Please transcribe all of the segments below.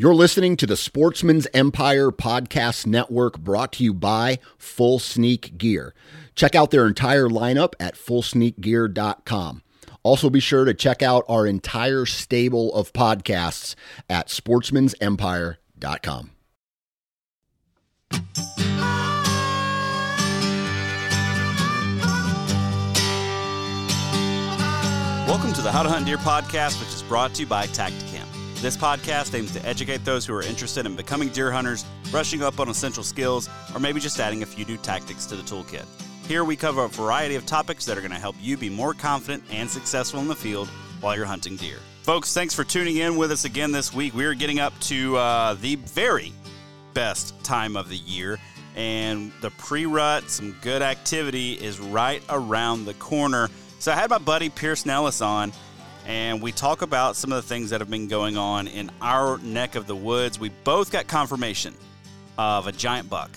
You're listening to the Sportsman's Empire Podcast Network brought to you by Full Sneak Gear. Check out their entire lineup at fullsneakgear.com. Also, be sure to check out our entire stable of podcasts at sportsmansempire.com. Welcome to the How to Hunt Deer podcast, which is brought to you by Tactacam. This podcast aims to educate those who are interested in becoming deer hunters, brushing up on essential skills, or maybe just adding a few new tactics to the toolkit. Here we cover a variety of topics that are going to help you be more confident and successful in the field while you're hunting deer. Folks, thanks for tuning in with us again this week. We are getting up to uh, the very best time of the year, and the pre rut, some good activity is right around the corner. So I had my buddy Pierce Nelles on and we talk about some of the things that have been going on in our neck of the woods. We both got confirmation of a giant buck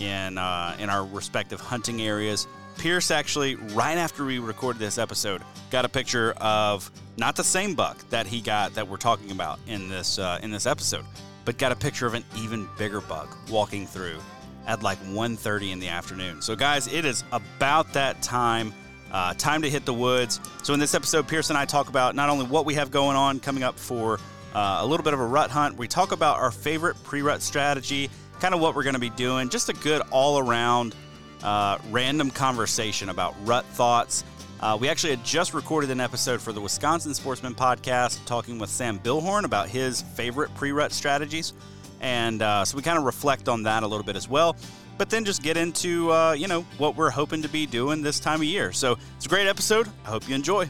in uh, in our respective hunting areas. Pierce actually, right after we recorded this episode, got a picture of not the same buck that he got that we're talking about in this uh, in this episode, but got a picture of an even bigger buck walking through at like 1:30 in the afternoon. So guys, it is about that time uh, time to hit the woods. So, in this episode, Pierce and I talk about not only what we have going on coming up for uh, a little bit of a rut hunt, we talk about our favorite pre rut strategy, kind of what we're going to be doing, just a good all around uh, random conversation about rut thoughts. Uh, we actually had just recorded an episode for the Wisconsin Sportsman podcast talking with Sam Billhorn about his favorite pre rut strategies. And uh, so we kind of reflect on that a little bit as well but then just get into uh, you know what we're hoping to be doing this time of year. So it's a great episode. I hope you enjoy.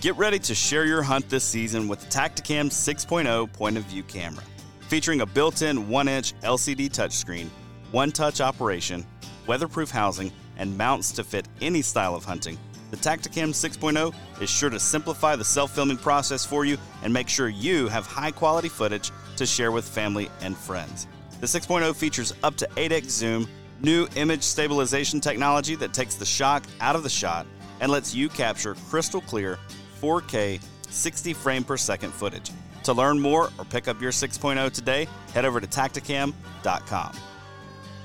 Get ready to share your hunt this season with the Tactacam 6.0 point of view camera, featuring a built-in 1-inch LCD touchscreen, one-touch operation, weatherproof housing, and mounts to fit any style of hunting. The Tactacam 6.0 is sure to simplify the self-filming process for you and make sure you have high-quality footage to share with family and friends. The 6.0 features up to 8x zoom, new image stabilization technology that takes the shock out of the shot and lets you capture crystal clear 4K 60 frame per second footage. To learn more or pick up your 6.0 today, head over to tactacam.com.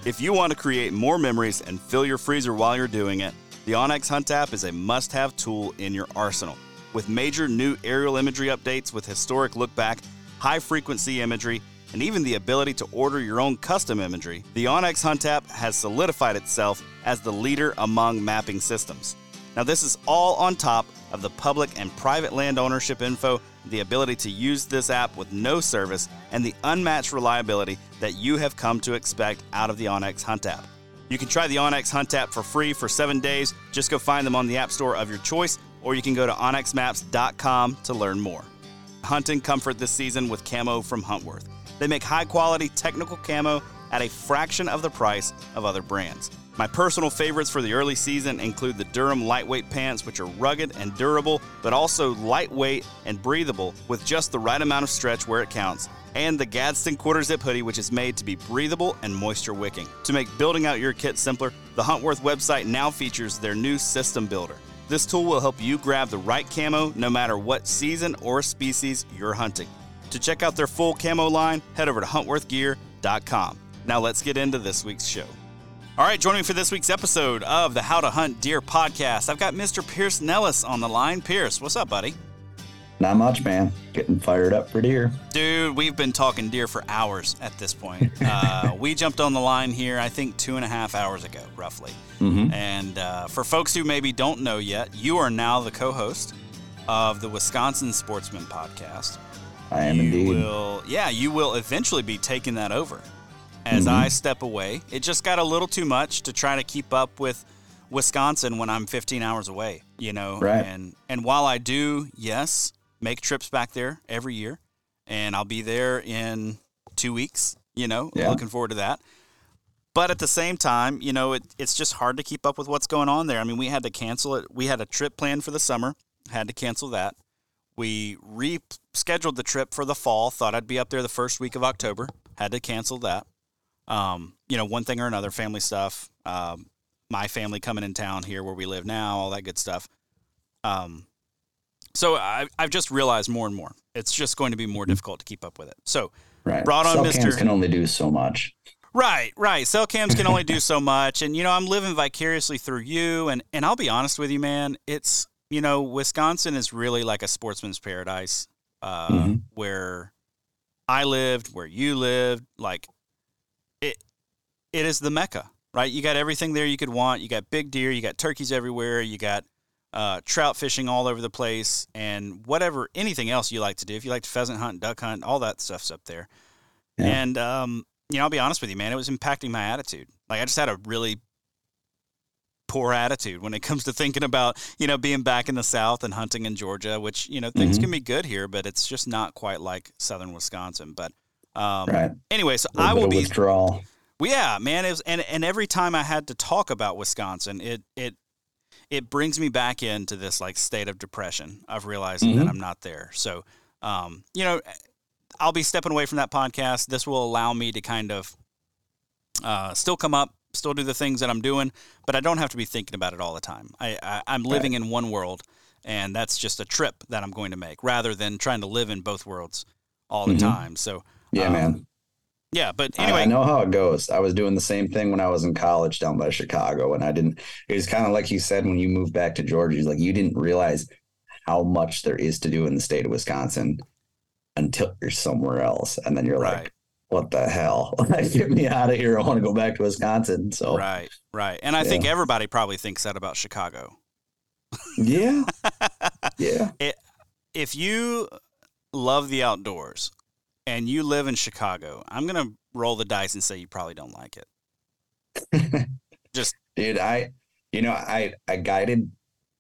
If you want to create more memories and fill your freezer while you're doing it, the onX Hunt app is a must have tool in your arsenal. With major new aerial imagery updates with historic look back, high frequency imagery, and even the ability to order your own custom imagery, the onX Hunt app has solidified itself as the leader among mapping systems. Now, this is all on top of the public and private land ownership info, the ability to use this app with no service, and the unmatched reliability that you have come to expect out of the onX Hunt app. You can try the onX Hunt app for free for seven days. Just go find them on the App Store of your choice, or you can go to onxmaps.com to learn more. Hunting comfort this season with camo from Huntworth. They make high quality technical camo at a fraction of the price of other brands. My personal favorites for the early season include the Durham lightweight pants, which are rugged and durable, but also lightweight and breathable with just the right amount of stretch where it counts, and the Gadsden quarter zip hoodie, which is made to be breathable and moisture wicking. To make building out your kit simpler, the Huntworth website now features their new system builder. This tool will help you grab the right camo no matter what season or species you're hunting. To check out their full camo line, head over to huntworthgear.com. Now let's get into this week's show. All right, joining me for this week's episode of the How to Hunt Deer podcast, I've got Mr. Pierce Nelles on the line. Pierce, what's up, buddy? Not much, man. Getting fired up for deer. Dude, we've been talking deer for hours at this point. Uh, we jumped on the line here, I think, two and a half hours ago, roughly. Mm-hmm. And uh, for folks who maybe don't know yet, you are now the co host of the Wisconsin Sportsman podcast. I am you indeed. Will, yeah, you will eventually be taking that over as mm-hmm. I step away. It just got a little too much to try to keep up with Wisconsin when I'm 15 hours away, you know. Right. And and while I do, yes, make trips back there every year, and I'll be there in two weeks. You know, yeah. looking forward to that. But at the same time, you know, it, it's just hard to keep up with what's going on there. I mean, we had to cancel it. We had a trip planned for the summer, had to cancel that. We rescheduled the trip for the fall. Thought I'd be up there the first week of October. Had to cancel that. Um, you know, one thing or another, family stuff. Um, my family coming in town here where we live now, all that good stuff. Um, So I, I've just realized more and more. It's just going to be more difficult to keep up with it. So Right. Brought on Cell Mr. cams can only do so much. Right, right. Cell cams can only do so much, and you know I'm living vicariously through you. And and I'll be honest with you, man. It's you know Wisconsin is really like a sportsman's paradise, uh, Mhm. where I lived, where you lived. Like it, it is the mecca, right? You got everything there you could want. You got big deer, you got turkeys everywhere, you got uh, trout fishing all over the place, and whatever anything else you like to do. If you like to pheasant hunt, duck hunt, all that stuff's up there. Yeah. And um, you know, I'll be honest with you, man. It was impacting my attitude. Like I just had a really poor attitude when it comes to thinking about you know being back in the South and hunting in Georgia, which you know things Mhm. can be good here, but it's just not quite like Southern Wisconsin. But um, Right. anyway, so I will be withdrawal. yeah, man. It was, and and every time I had to talk about Wisconsin, it it it brings me back into this like state of depression of realizing that Mhm. I'm not there. So, um, you know, I'll be stepping away from that podcast. This will allow me to kind of uh, still come up, still do the things that I'm doing, but I don't have to be thinking about it all the time. I, I I'm living in one world, and that's just a trip that I'm going to make, rather than trying to live in both worlds all the Mhm. time. So, Yeah, um, man. yeah. But I- anyway, I know how it goes. I was doing the same thing when I was in college down by Chicago, and I didn't. It was kind of like you said when you moved back to Georgia. Like you didn't realize how much there is to do in the state of Wisconsin until you're somewhere else, and then you're Right. like, "What the hell? Get me out of here! I want to go back to Wisconsin." So Right, right. And I think everybody probably thinks that about Chicago. yeah, yeah, If you love the outdoors and you live in Chicago, I'm going to roll the dice and say you probably don't like it. Just dude. I, you know, I I guided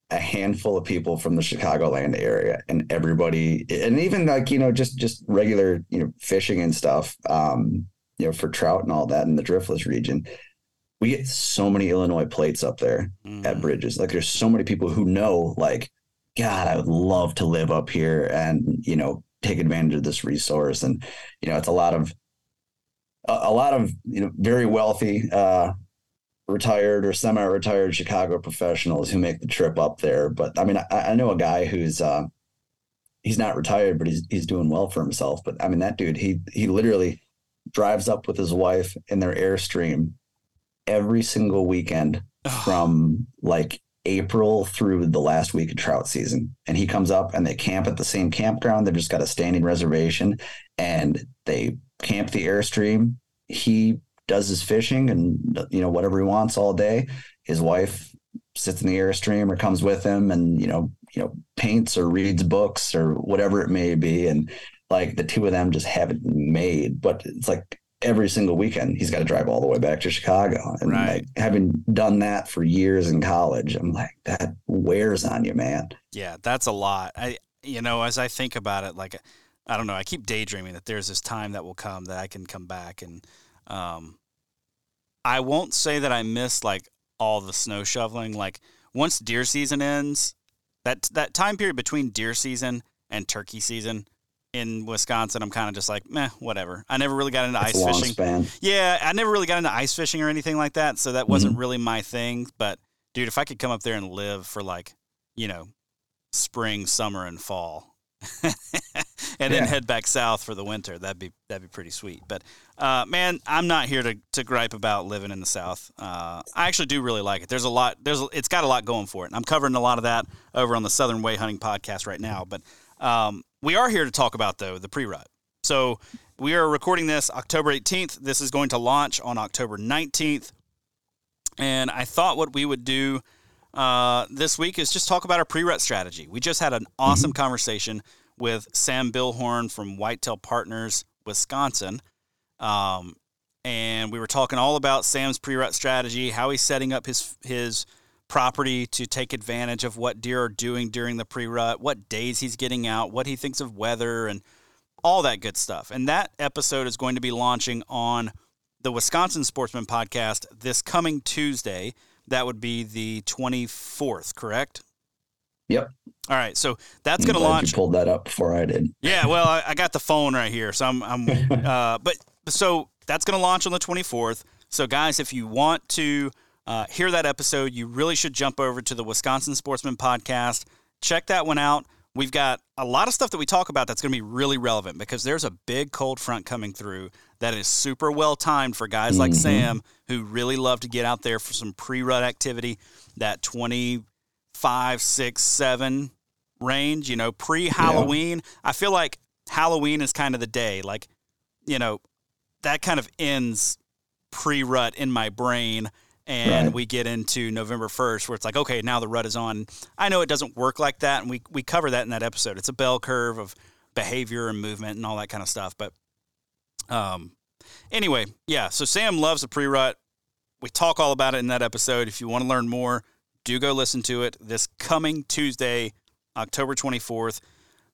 a handful of people from the Chicagoland area and everybody and even like you know just just regular you know fishing and stuff um you know for trout and all that in the driftless region. We get so many Illinois plates up there Mm, at bridges. Like there's so many people who know like god I would love to live up here and you know take advantage of this resource. And you know it's a lot of a, a lot of you know very wealthy uh retired or semi-retired Chicago professionals who make the trip up there. But I mean, I, I know a guy who's uh, he's not retired, but he's he's doing well for himself. But I mean, that dude, he he literally drives up with his wife in their airstream every single weekend from like April through the last week of trout season. And he comes up and they camp at the same campground. They've just got a standing reservation and they camp the airstream. He does his fishing and you know whatever he wants all day. His wife sits in the airstream or comes with him and you know you know paints or reads books or whatever it may be and like the two of them just have it made but it's like every single weekend he's got to drive all the way back to chicago and Right. like having done that for years in college i'm like that wears on you man Yeah, that's a lot. I, you know, as I think about it, like, I don't know, I keep daydreaming that there's this time that will come that I can come back and, um, I won't say that I miss like all the snow shoveling. Like once deer season ends, that that time period between deer season and turkey season in Wisconsin, I'm kind of just like, meh, whatever. I never really got into It's ice fishing. span Yeah, I never really got into ice fishing or anything like that, so that wasn't Mm-hmm. really my thing. But dude, if I could come up there and live for like, you know, spring, summer, and fall, and then head back south for the winter, that'd be that'd be pretty sweet. But uh, man, I'm not here to, to gripe about living in the South. Uh, I actually do really like it. There's a lot. There's it's got a lot going for it. And I'm covering a lot of that over on the Southern Way Hunting podcast right now. But um, we are here to talk about though the pre-rut. So we are recording this October 18th. This is going to launch on October 19th. And I thought what we would do uh, this week is just talk about our pre-rut strategy. We just had an awesome conversation with Sam Billhorn from Whitetail Partners, Wisconsin. Um, and we were talking all about Sam's pre-rut strategy, how he's setting up his his property to take advantage of what deer are doing during the pre-rut, what days he's getting out, what he thinks of weather, and all that good stuff. And that episode is going to be launching on the Wisconsin Sportsman podcast this coming Tuesday. That would be the 24th, correct? Yep. All right, so that's going to launch. you pulled that up before i did Yeah, well, I, I got the phone right here, so I'm, I'm uh, but so that's going to launch on the 24th. So, guys, if you want to uh, hear that episode, you really should jump over to the Wisconsin Sportsman podcast. Check that one out. we've got a lot of stuff that we talk about that's going to be really relevant because there's a big cold front coming through that is super well timed for guys mm-hmm. like Sam who really love to get out there for some pre-rut activity. That 25, 6, 7 range, you know, pre-Halloween. Yeah. I feel like Halloween is kind of the day. Like, you know, that kind of ends pre-rut in my brain and right. we get into November 1st where it's like, okay, now the rut is on. I know it doesn't work like that, and we, we cover that in that episode. It's a bell curve of behavior and movement and all that kind of stuff. But um, anyway, yeah, so Sam loves the pre rut. We talk all about it in that episode. If you want to learn more, do go listen to it this coming Tuesday, October 24th.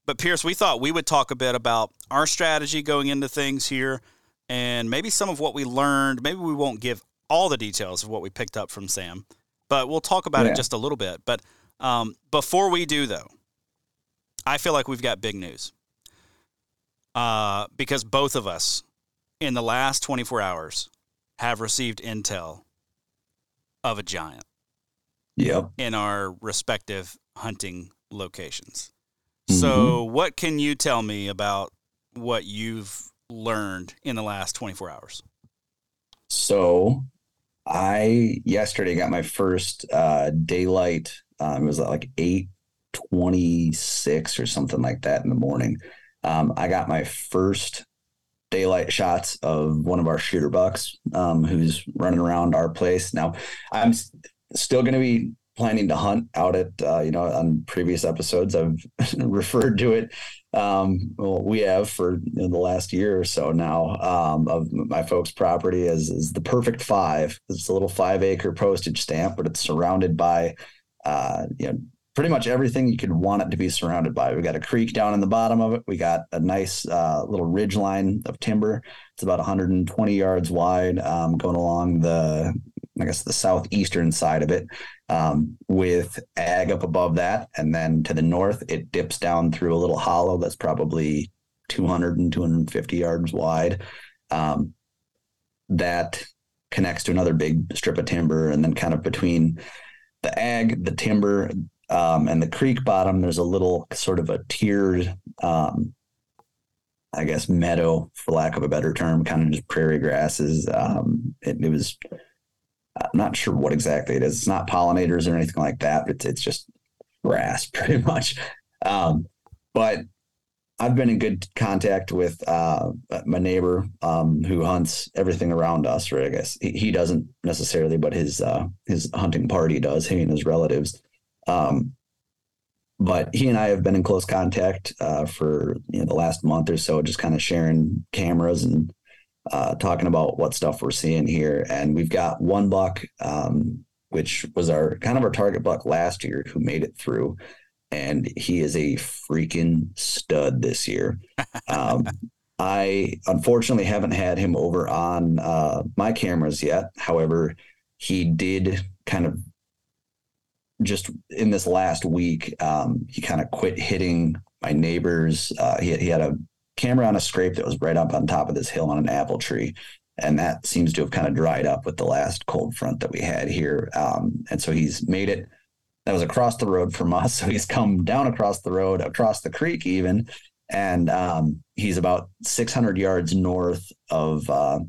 But Pierce, we thought we would talk a bit about our strategy going into things here and maybe some of what we learned. Maybe we won't give all the details of what we picked up from Sam, but we'll talk about yeah. it just a little bit. But um, before we do, though, I feel like we've got big news uh, because both of us in the last 24 hours have received intel of a giant. Yep. In our respective hunting locations. Mm-hmm. So, what can you tell me about what you've learned in the last 24 hours? So, I yesterday got my first uh, daylight. Um, it was like eight twenty six or something like that in the morning. Um, I got my first daylight shots of one of our shooter bucks um, who's running around our place. Now, I'm still going to be planning to hunt out at uh, you know on previous episodes I've referred to it um, well, we have for you know, the last year or so now um, of my folks' property is, is the perfect five. It's a little five acre postage stamp, but it's surrounded by, uh, you know, pretty much everything you could want it to be surrounded by. We got a creek down in the bottom of it. We got a nice uh, little ridge line of timber. It's about 120 yards wide, um, going along the, I guess, the southeastern side of it um, with ag up above that. And then to the north, it dips down through a little hollow that's probably 200 and 250 yards wide. Um, that connects to another big strip of timber. And then kind of between the ag, the timber, um, and the creek bottom, there's a little sort of a tiered, um, I guess, meadow, for lack of a better term, kind of just prairie grasses. Um, it, it was I'm not sure what exactly it is. It's not pollinators or anything like that. It's it's just grass, pretty much. Um, but I've been in good contact with uh, my neighbor um, who hunts everything around us. Or I guess he, he doesn't necessarily, but his uh, his hunting party does. He and his relatives. Um, but he and I have been in close contact uh, for you know, the last month or so, just kind of sharing cameras and uh, talking about what stuff we're seeing here. And we've got one buck, um, which was our kind of our target buck last year, who made it through. And he is a freaking stud this year. Um, I unfortunately haven't had him over on uh, my cameras yet. However, he did kind of just in this last week, um, he kind of quit hitting my neighbors. Uh, he, he had a camera on a scrape that was right up on top of this hill on an apple tree. And that seems to have kind of dried up with the last cold front that we had here. Um, and so he's made it. That was across the road from us. So he's come down across the road, across the creek, even. And um, he's about 600 yards north of uh,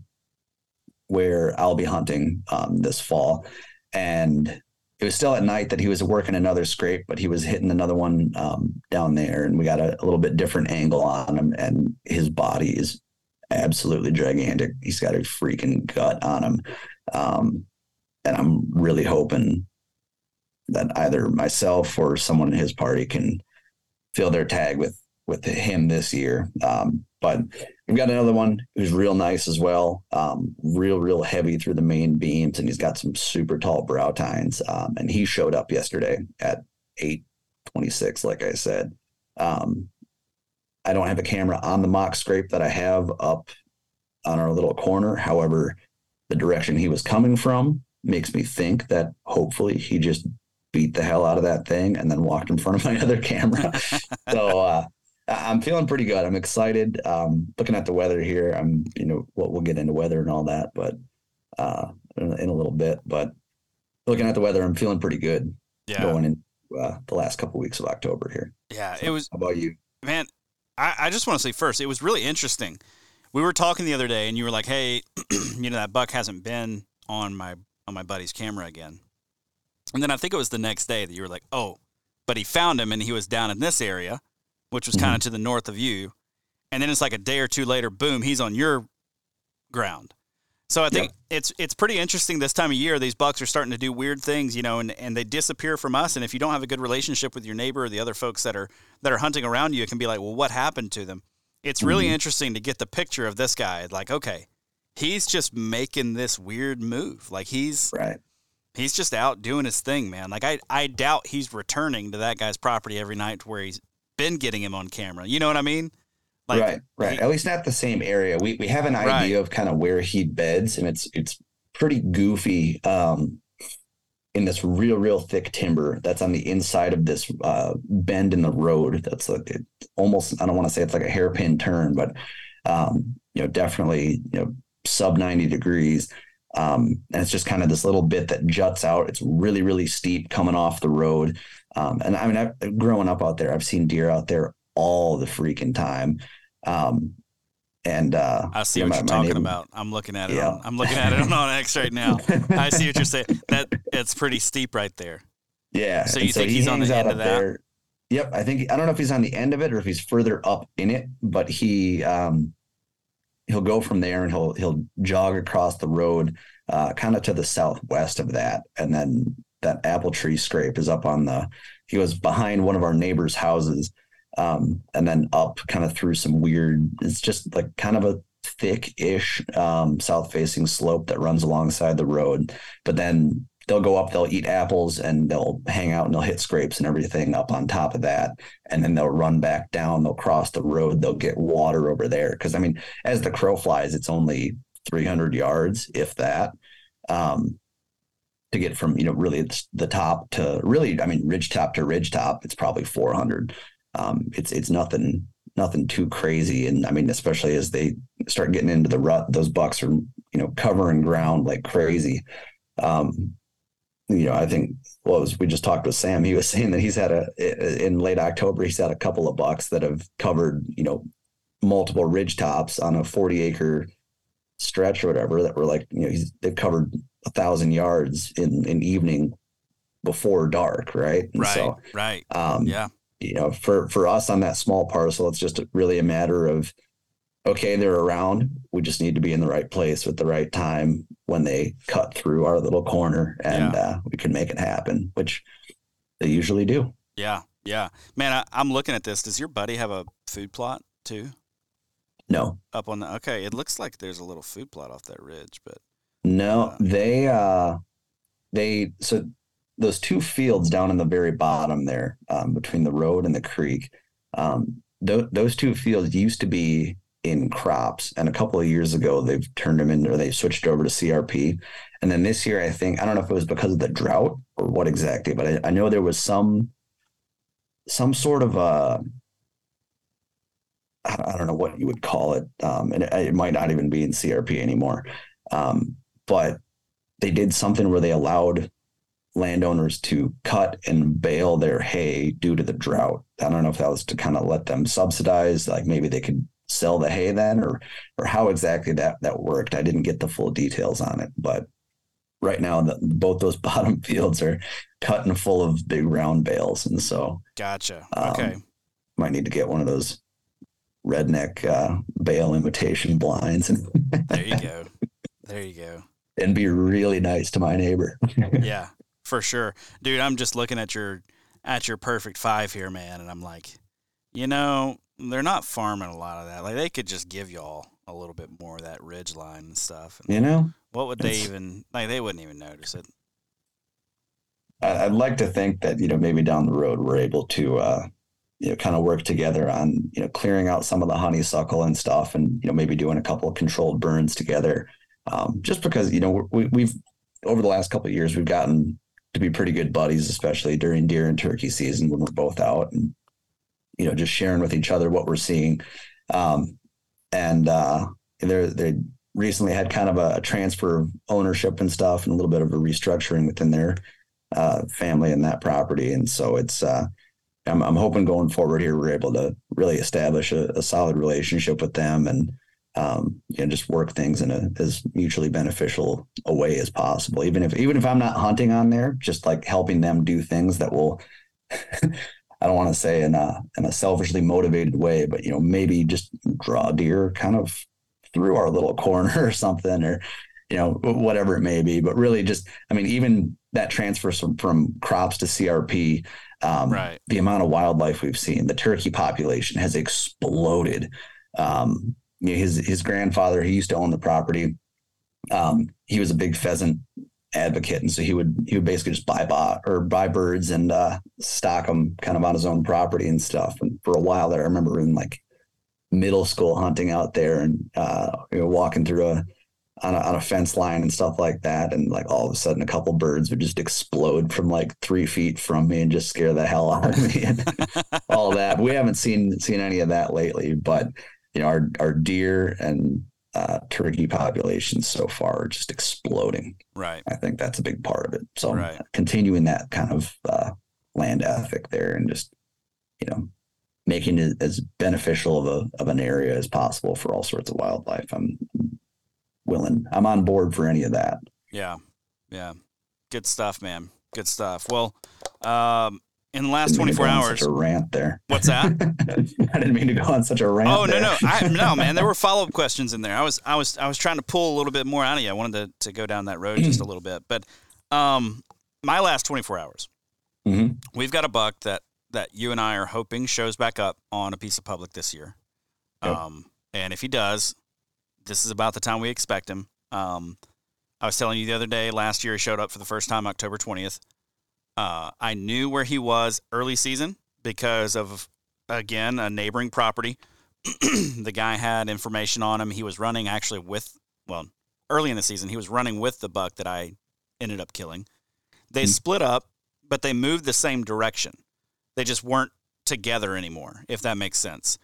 where I'll be hunting um, this fall. And it was still at night that he was working another scrape, but he was hitting another one um, down there, and we got a, a, little bit different angle on him. And his body is absolutely gigantic. He's got a freaking gut on him, um, and I'm really hoping that either myself or someone in his party can fill their tag with with him this year. Um, but we've got another one who's real nice as well. Um, real, real heavy through the main beams, and he's got some super tall brow tines. Um, and he showed up yesterday at eight twenty six, like I said. Um, I don't have a camera on the mock scrape that I have up on our little corner. However, the direction he was coming from makes me think that hopefully he just beat the hell out of that thing and then walked in front of my other camera. so uh, I'm feeling pretty good. I'm excited. Um, looking at the weather here, I'm, you know, we'll, we'll get into weather and all that, but uh, in, a little bit. But looking at the weather, I'm feeling pretty good yeah. going in uh, the last couple weeks of October here. Yeah, So, it was How about you? man. I, I just want to say first, it was really interesting. We were talking the other day, and you were like, "Hey, you know that buck hasn't been on my on my buddy's camera again." And then I think it was the next day that you were like, "Oh, but he found him, and he was down in this area, which was kind of to the north of you." And then it's like a day or two later, boom, he's on your ground. So I think it's it's pretty interesting this time of year. These bucks are starting to do weird things, you know, and, and they disappear from us. And if you don't have a good relationship with your neighbor or the other folks that are that are hunting around you, it can be like, well, what happened to them? It's really Mhm. interesting to get the picture of this guy. Like, okay, he's just making this weird move. Like he's Right. he's just out doing his thing, man. Like I I doubt he's returning to that guy's property every night where he's been getting him on camera. You know what I mean? Like, right. Right. he- At least not the same area. We we have an idea of kind of where he beds, and it's it's pretty goofy. Um, in this real real thick timber that's on the inside of this uh, bend in the road. That's like it almost. I don't want to say it's like a hairpin turn, but um, you know, definitely you know sub ninety degrees. Um, and it's just kind of this little bit that juts out. It's really, really steep coming off the road. Um, and I mean, I've growing up out there, I've seen deer out there all the freaking time. Um, and uh, I see yeah, what you're talking neighbor- about. I'm looking at it. Yeah. On, I'm looking at it on X right now. I see what you're saying. That it's pretty steep right there. Yeah. So and you think he's on the end of that? there. Yep. I think I don't know if he's on the end of it or if he's further up in it, but he um he'll go from there and he'll he'll jog across the road uh kind of to the southwest of that. And then that apple tree scrape is up on the he was behind one of our neighbors' houses. Um, and then up kind of through some weird, it's just like kind of a thick-ish um, south-facing slope that runs alongside the road. But then they'll go up, they'll eat apples, and they'll hang out and they'll hit scrapes and everything up on top of that. And then they'll run back down, they'll cross the road, they'll get water over there. Because I mean, as the crow flies, it's only 300 yards, if that. Um, to get from you know really the top to really I mean ridge top to ridge top it's probably 400 um it's it's nothing nothing too crazy. And I mean especially as they start getting into the rut those bucks are you know covering ground like crazy. Um you know I think well was, we just talked with Sam. He was saying that he's had a in late October he's had a couple of bucks that have covered you know multiple ridge tops on a 40 acre stretch or whatever that were like you know he's they've covered a thousand yards in an evening before dark, right? And Right. so, right. um, Yeah. you know, for for us on that small parcel, it's just really a matter of okay, they're around. We just need to be in the right place at the right time when they cut through our little corner, and uh, we can make it happen, which they usually do. Yeah. Yeah. Man, I, I'm looking at this. Does your buddy have a food plot too? No, Up on the okay, it looks like there's a little food plot off that ridge, but no, Uh, they uh, they so those two fields down in the very bottom there, um, between the road and the creek, um, th- those two fields used to be in crops, and a couple of years ago they've turned them into or they switched over to CRP, and then this year I think I don't know if it was because of the drought or what exactly, but I, I know there was some some sort of uh I don't- know what you would call it, um, and it, it might not even be in CRP anymore, um, but they did something where they allowed landowners to cut and bale their hay due to the drought. I don't know if that was to kind of let them subsidize, like maybe they could sell the hay then, or or how exactly that that worked. I didn't get the full details on it, but right now the, both those bottom fields are cut and full of big round bales, and so gotcha. Um, okay. might need to get one of those redneck uh, bale imitation blinds and There you go. There you go. and be really nice to my neighbor. Yeah, for sure, dude. I'm just looking at your at your perfect five here, man, and I'm like, you know, they're not farming a lot of that. Like they could just give y'all a little bit more of that ridge line and stuff. And You know, what would they even like? They wouldn't even notice it. I'd like to think that you know maybe down the road we're able to uh, you know kind of work together on you know clearing out some of the honeysuckle and stuff, and you know maybe doing a couple of controlled burns together. Um, just because you know we, we've over the last couple of years we've gotten to be pretty good buddies, especially during deer and turkey season when we're both out and you know just sharing with each other what we're seeing. Um, and uh, they're they recently had kind of a, a transfer of ownership and stuff, and a little bit of a restructuring within their uh, family and that property, and so it's. Uh, I'm, I'm hoping going forward here we're able to really establish a, a solid relationship with them and um, you know, just work things in a as mutually beneficial a way as possible. Even if even if I'm not hunting on there, just like helping them do things that will I don't want to say in a in a selfishly motivated way, but you know, maybe just draw deer kind of through our little corner or something, or you know, whatever it may be. But really, just I mean, even that transfer from, from crops to CRP, um, right. the amount of wildlife we've seen, the turkey population has exploded. Um, you know, his his grandfather, he used to own the property. Um, he was a big pheasant advocate, and so he would he would basically just buy bot or buy birds and uh, stock them kind of on his own property and stuff. And for a while there, I remember in like middle school hunting out there and uh, you know, walking through a on, a on a fence line and stuff like that, and like all of a sudden a couple birds would just explode from like three feet from me and just scare the hell out of me and all that. We haven't seen seen any of that lately, but you know our our deer and uh, turkey populations so far are just exploding. Right. I think that's a big part of it. So Right. continuing that kind of uh, land ethic there and just you know making it as beneficial of a of an area as possible for all sorts of wildlife. I'm willing. I'm on board for any of that. Yeah. Yeah. Good stuff, man. Good stuff. Well, um, in the last Didn't mean to 24 go on hours, Such a rant there. what's that? I didn't mean to go on such a rant. Oh no no I, no man! There were follow up questions in there. I was I was I was trying to pull a little bit more out of you. I wanted to, to go down that road just a little bit, but um, my last twenty four hours, Mhm. we've got a buck that that you and I are hoping shows back up on a piece of public this year. Yep. Um, and if he does, this is about the time we expect him. Um, I was telling you the other day, last year he showed up for the first time October twentieth. Uh, I knew where he was early season because of again a neighboring property. the guy had information on him. He was running actually with well early in the season. He was running with the buck that I ended up killing. They Hmm. split up, but they moved the same direction. They just weren't together anymore, if that makes sense.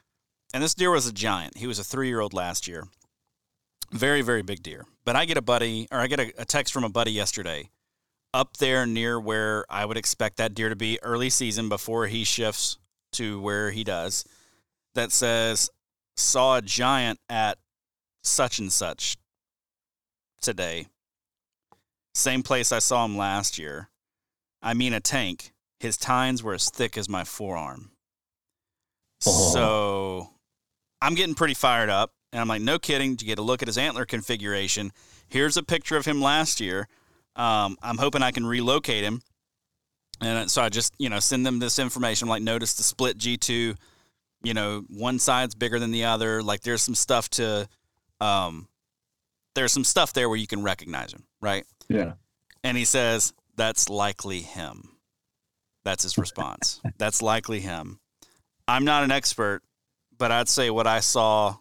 And this deer was a giant. He was a three year old last year. Very, very big deer. But I get a buddy, or I get a, a text from a buddy yesterday up there near where I would expect that deer to be early season before he shifts to where he does that says, saw a giant at such and such today. Same place I saw him last year. I mean, a tank. His tines were as thick as my forearm. Oh. So I'm getting pretty fired up. And I'm like, no kidding. To get a look at his antler configuration, here's a picture of him last year. Um, I'm hoping I can relocate him. And so I just, you know, send them this information. Like, notice the split G2, you know, one side's bigger than the other. Like, there's some stuff to, um, there's some stuff there where you can recognize him, right? Yeah. And he says, that's likely him. That's his response. that's likely him. I'm not an expert, but I'd say what I saw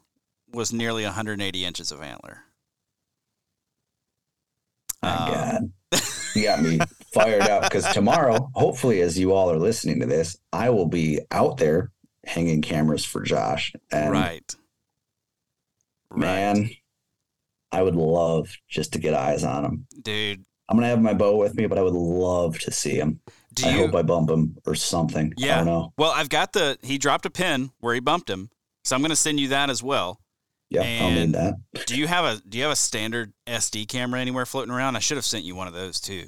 was nearly 180 inches of antler. My Um, God. You got me fired up because tomorrow, hopefully, as you all are listening to this, I will be out there hanging cameras for Josh. And right. Right. man, I would love just to get eyes on him. Dude, I'm gonna have my bow with me, but I would love to see him. do I you hope I bump him or something. I Yeah. don't know. Well, I've got the he dropped a pin where he bumped him. So I'm going to send you that as well. Yeah, need that. Do you have a do you have a standard SD camera anywhere floating around? I should have sent you one of those too.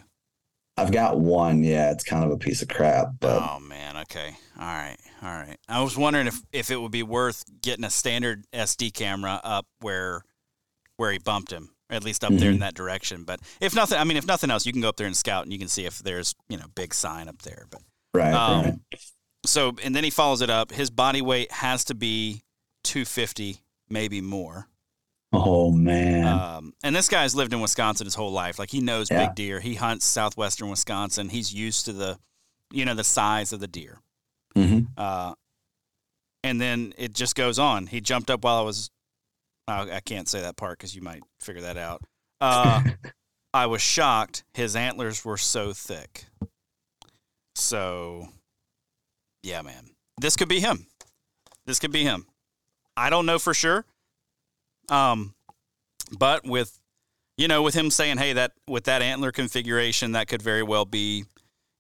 I've got one. Yeah, it's kind of a piece of crap, but oh man, okay. All right. All right. I was wondering if if it would be worth getting a standard SD camera up where where he bumped him, at least up there in that direction. But if nothing, I mean, if nothing else, you can go up there and scout, and you can see if there's you know big sign up there. But right, Um, right. so, and then he follows it up. His body weight has to be 250, maybe more. Oh man. Um, and this guy's lived in Wisconsin his whole life. Like he knows Yeah. big deer. He hunts southwestern Wisconsin. He's used to the, you know, the size of the deer. hmm Uh, and then it just goes on. He jumped up while I was. Uh, I can't say that part because you might figure that out. Uh, I was shocked. His antlers were so thick. So, yeah, man, this could be him. This could be him. I don't know for sure. Um, but with, you know, with him saying, "Hey, that with that antler configuration, that could very well be,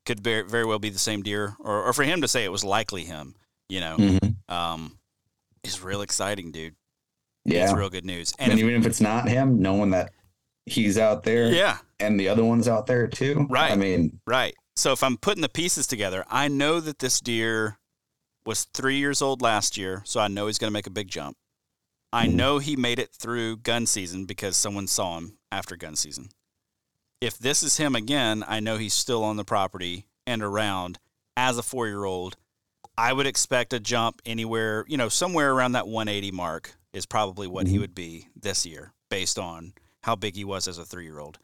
could very, very well be the same deer, or, or for him to say it was likely him, you know, Mhm. um, is real exciting, dude. Yeah. It's real good news. and And if- even if it's not him, knowing that he's out there yeah, and the other one's out there too. Right. I mean, right. So if I'm putting the pieces together, I know that this deer was three years old last year, so I know he's going to make a big jump. I know he made it through gun season because someone saw him after gun season. If this is him again, I know he's still on the property and around as a four year old. I would expect a jump anywhere, you know, somewhere around that 180 mark is probably what he Mhm. would be this year based on how big he was as a three year old.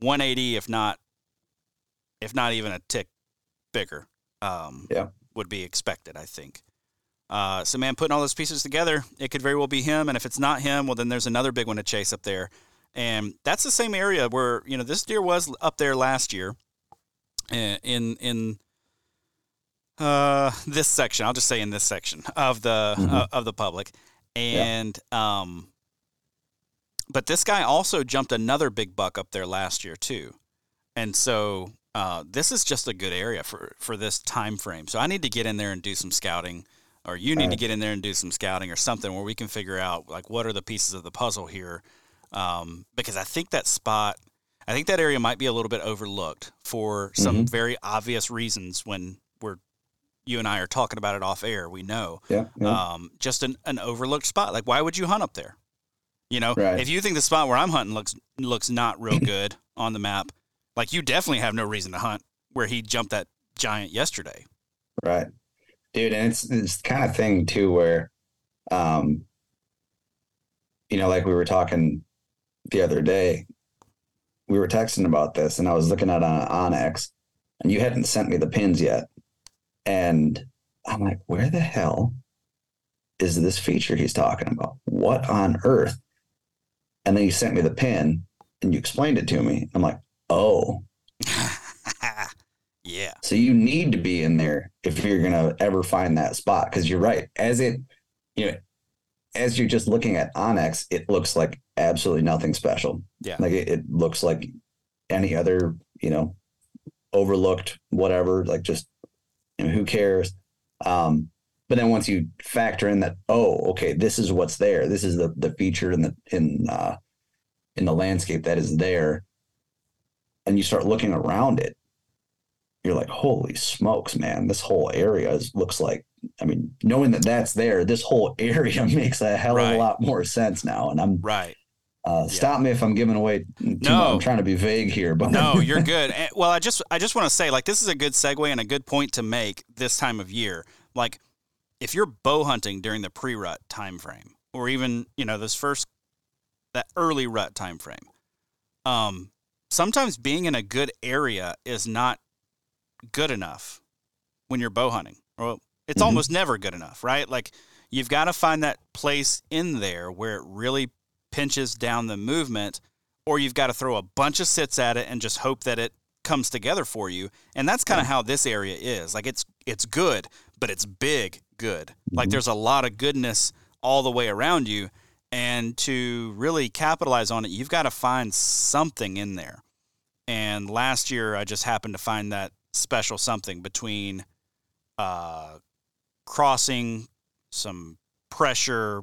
180, if not, if not even a tick bigger, um, Yeah. Would be expected, I think. Uh, so, man, putting all those pieces together, it could very well be him. And if it's not him, well, then there's another big one to chase up there. And that's the same area where you know this deer was up there last year, uh, in in uh, this section. I'll just say in this section of the Mhm. uh, of the public, and um, but this guy also jumped another big buck up there last year too, and so uh, this is just a good area for for this time frame. So I need to get in there and do some scouting, or you need to get in there and do some scouting or something where we can figure out like what are the pieces of the puzzle here, um, because I think that spot. I think that area might be a little bit overlooked for some very obvious reasons when we're you and I are talking about it off air. We know yeah. yeah. um, just an, an overlooked spot. Like, why would you hunt up there? You know, Right. if you think the spot where I'm hunting looks looks not real good on the map, like you definitely have no reason to hunt where he jumped that giant yesterday. Right. Dude, and it's it's kind of thing too where um you know, like we were talking the other day, we were texting about this and I was looking at on onX and you hadn't sent me the pins yet. And I'm like, where the hell is this feature he's talking about? What on earth? And then you sent me the pin and you explained it to me. I'm like, oh, yeah, so you need to be in there if you're gonna ever find that spot. Because you're right. As it, you know, as you're just looking at onX, it looks like absolutely nothing special. Yeah. Like it, it looks like any other, you know, overlooked whatever. Like just, you know, who cares? Um, but then once you factor in that, oh, okay, this is what's there. This is the the feature in the in uh in the landscape that is there, and you start looking around it, you're like, holy smokes, man! This whole area is, looks like. I mean, knowing that that's there, this whole area makes a hell of Right. a lot more sense now. And I'm right. uh, stop me if I'm giving away. Too No. much. I'm trying to be vague here, but No, you're good. And- well, I just I just want to say like this is a good segue and a good point to make this time of year. Like if you're bow hunting during the pre-rut time frame or even, you know, this first that early rut time frame. Um sometimes being in a good area is not good enough when you're bow hunting. Well, it's Mhm. almost never good enough, right? Like you've got to find that place in there where it really pinches down the movement or you've got to throw a bunch of sits at it and just hope that it comes together for you. And that's kind of how this area is. Like it's it's good, but it's big good. Like Mhm. there's a lot of goodness all the way around you and to really capitalize on it, you've got to find something in there. And last year I just happened to find that special something between uh crossing some pressure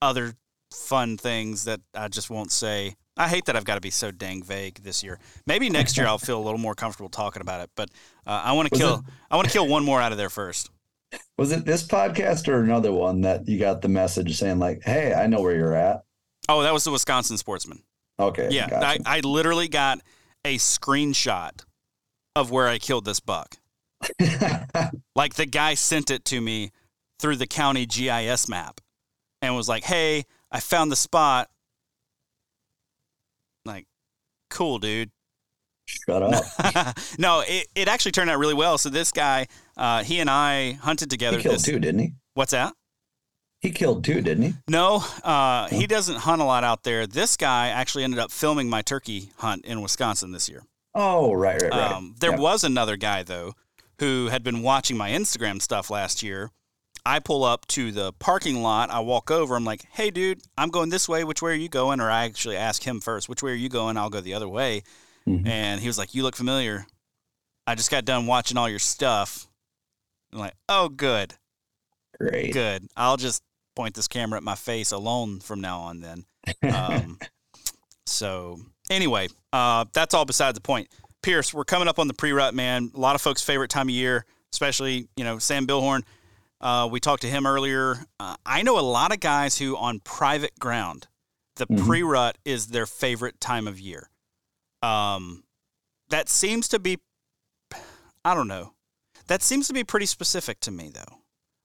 other fun things that I just won't say. I hate that I've got to be so dang vague this year. Maybe next year I'll feel a little more comfortable talking about it. But uh, I want to kill. it- I want to kill one more out of there first. was it this podcast or another one that you got the message saying like, "Hey, I know where you're at." Oh, that was the Wisconsin Sportsman. Okay, Yeah, gotcha. I, I literally got a screenshot of where I killed this buck. Like the guy sent it to me through the county GIS map and was like, "Hey, I found the spot." Like, cool, dude. Shut up. no, it, it actually turned out really well. So this guy, uh, he and I hunted together. He killed this- two, didn't he? What's that? He killed two, didn't he? No, uh, he doesn't hunt a lot out there. This guy actually ended up filming my turkey hunt in Wisconsin this year. Oh, right, right, right. Um, there was another guy though who had been watching my Instagram stuff last year. I pull up to the parking lot. I walk over. I'm like, "Hey, dude, I'm going this way. Which way are you going?" Or I actually ask him first, "Which way are you going?" I'll go the other way. Mhm. And he was like, "You look familiar." I just got done watching all your stuff. I'm like, oh, good, Great. good. I'll just point this camera at my face alone from now on. Then. Um, so anyway, uh, that's all beside the point. Pierce, we're coming up on the pre-rut, man. A lot of folks' favorite time of year, especially you know Sam Billhorn. Uh, we talked to him earlier. Uh, I know a lot of guys who, on private ground, the Mhm. pre-rut is their favorite time of year. Um, that seems to be, I don't know, that seems to be pretty specific to me though.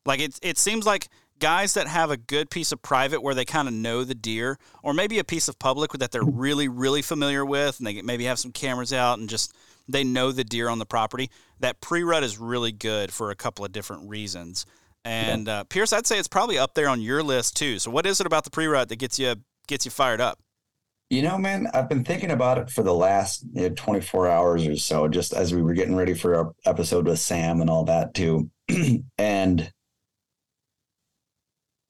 Like it, it seems like guys that have a good piece of private where they kind of know the deer, or maybe a piece of public that they're really, really familiar with, and they maybe have some cameras out and just they know the deer on the property. That pre-rut is really good for a couple of different reasons. And uh, Pierce, I'd say it's probably up there on your list too. So, what is it about the pre-rut that gets you gets you fired up? You know, man, I've been thinking about it for the last you know, 24 hours or so, just as we were getting ready for our episode with Sam and all that too. and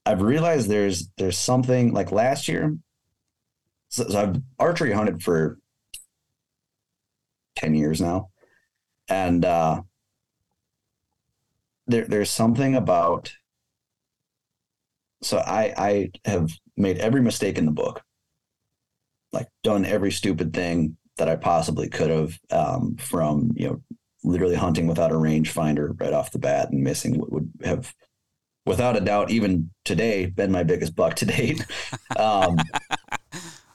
I've realized there's there's something like last year. So, so I've archery hunted for 10 years now. And uh there there's something about so I I have made every mistake in the book like done every stupid thing that I possibly could have um, from you know literally hunting without a rangefinder right off the bat and missing what would have without a doubt even today been my biggest buck to date um,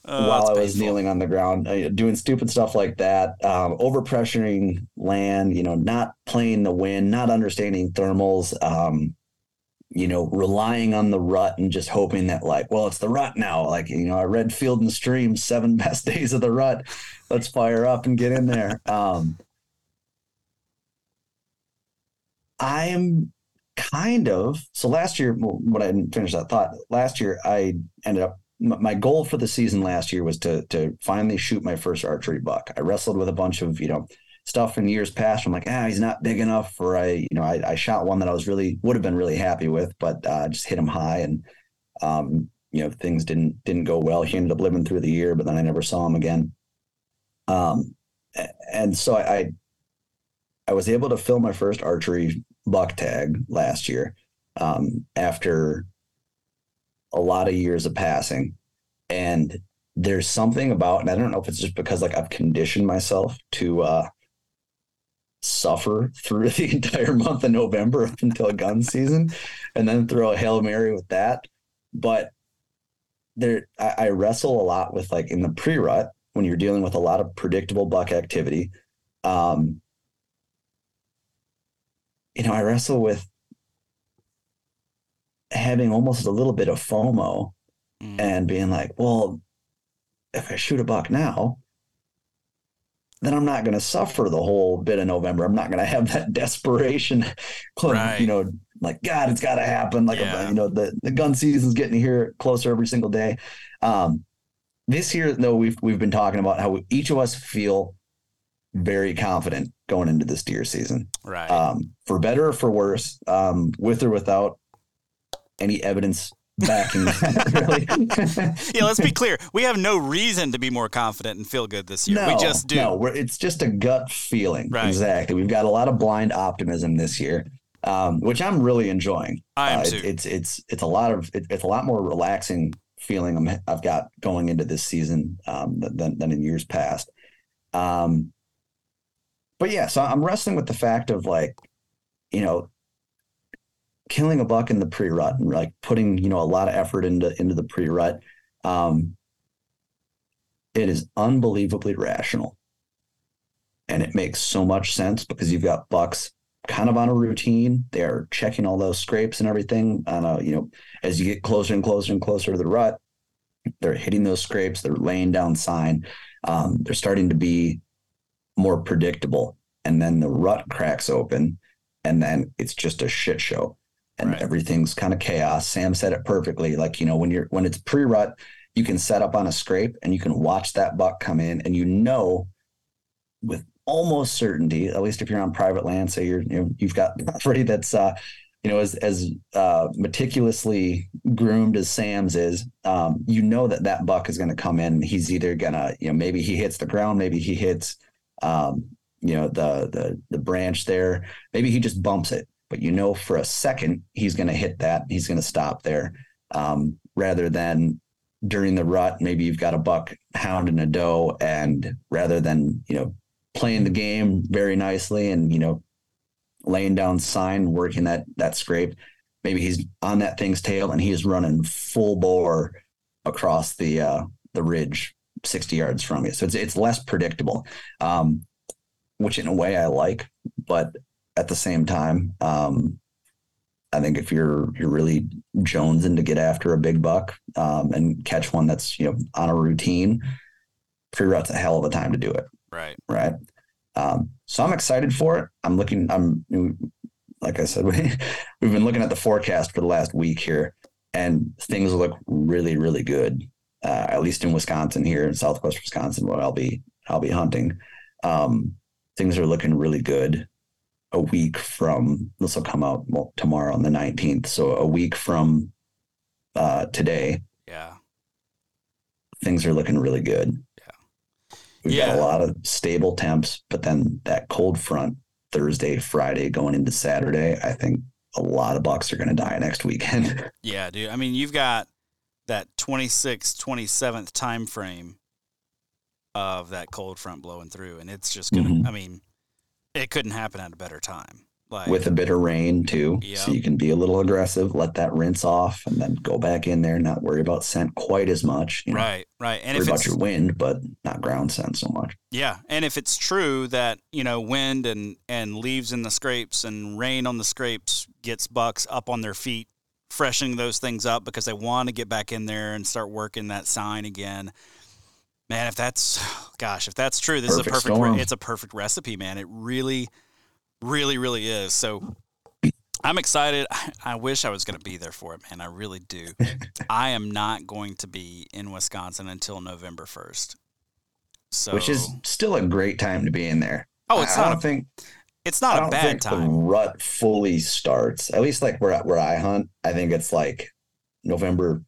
Uh, while I was painful. kneeling on the ground uh, doing stupid stuff like that um, overpressuring land you know not playing the wind not understanding thermals um, you know, relying on the rut and just hoping that like, well, it's the rut now. Like, you know, I read Field and Stream, seven best days of the rut. Let's fire up and get in there. Um, I am kind of so last year when I didn't finish that thought, last year I ended up my goal for the season last year was to to finally shoot my first archery buck. I wrestled with a bunch of, you know, stuff in years past. I'm like, ah, he's not big enough. Or I, you know, I, I shot one that I was really would have been really happy with, but uh, just hit him high, and um, you know, things didn't didn't go well. He ended up living through the year, but then I never saw him again. Um, and so I, I, I was able to fill my first archery buck tag last year, um, after a lot of years of passing, and there's something about, and I don't know if it's just because like I've conditioned myself to uh, suffer through the entire month of November until gun season, and then throw a hail mary with that. But there, I, I wrestle a lot with like in the pre rut when you're dealing with a lot of predictable buck activity. Um, you know, I wrestle with having almost a little bit of FOMO Mm. and being like, well, if I shoot a buck now, then I'm not going to suffer the whole bit of November. I'm not going to have that desperation, Right. you know, like God, it's got to happen. Like Yeah. you know, the the gun season's getting here closer every single day. Um, this year, though, we've we've been talking about how each of us feel very confident going into this deer season, right. um, for better or for worse, um, with or without any evidence backing really. yeah, let's be clear. We have no reason to be more confident and feel good this year. we just do. No, we're, it's just a gut feeling. Right. Exactly. We've got a lot of blind optimism this year, um, which I'm really enjoying. I am Uh, too. it's it's it's a lot of it, it's a lot more relaxing feeling I'm, I've got going into this season um, than than in years past. Um, but yeah, so I'm wrestling with the fact of like, you know, killing a buck in the pre-rut and like putting you know a lot of effort into into the pre-rut. Um, it is unbelievably rational, and it makes so much sense because you've got bucks kind of on a routine. They're checking all those scrapes and everything. On a you know, as you get closer and closer and closer to the rut, they're hitting those scrapes. They're laying down sign. Um, they're starting to be more predictable, and then the rut cracks open, and then it's just a shit show, and Right. everything's kind of chaos. Sam said it perfectly. Like you know, when you're when it's pre-rut, you can set up on a scrape and you can watch that buck come in, and you know with almost certainty, at least if you're on private land, say you're you know, you've got property that's uh, you know as as uh, meticulously groomed as Sam's is, um, you know that that buck is going to come in. He's either gonna you know maybe he hits the ground, maybe he hits um, you know, the the the branch there. Maybe he just bumps it, but you know for a second he's going to hit that. He's going to stop there, um, rather than during the rut. Maybe you've got a buck hound hounding a doe, and rather than you know playing the game very nicely and you know laying down sign, working that that scrape, maybe he's on that thing's tail and he is running full bore across the uh, the ridge 60 yards from you. So it's it's less predictable. Um, which in a way I like, but at the same time, um, I think if you're you're really jonesing to get after a big buck um, and catch one that's you know on a routine, pre-rut's a hell of a time to do it. Right. Right. Um, so I'm excited for it. I'm looking. I'm like I said, we, we've been looking at the forecast for the last week here, and things look really, really good. Uh, at least in Wisconsin here in Southwest Wisconsin, where I'll be I'll be hunting. Um, things are looking really good. A week from this will come out tomorrow on the 19th. So a week from uh, today. Yeah. Things are looking really good. Yeah. We've yeah. got a lot of stable temps, but then that cold front Thursday, Friday, going into Saturday, I think a lot of bucks are going to die next weekend. yeah, dude. I mean, you've got that 26th, 27th time frame of that cold front blowing through, and it's just gonna. Mhm. I mean, it couldn't happen at a better time. Like with a bit of rain too. Yep. So you can be a little aggressive, let that rinse off, and then go back in there, not worry about scent quite as much. You know, right, right, and worry if about it's your wind, but not ground scent so much. yeah, and if it's true that you know wind and and leaves in the scrapes and rain on the scrapes gets bucks up on their feet, freshening those things up because they want to get back in there and start working that sign again. Man, if that's gosh, if that's true, this Perfect is a perfect. storm. It's a perfect recipe, man. It really, really, really is. So, I'm excited. I, I wish I was going to be there for it, man. I really do. I am not going to be in Wisconsin until November first. So, Which is still a great time to be in there. oh, it's I, I not don't a think it's not a don't bad think the time. rut fully starts. At least like where where I hunt, I think it's like November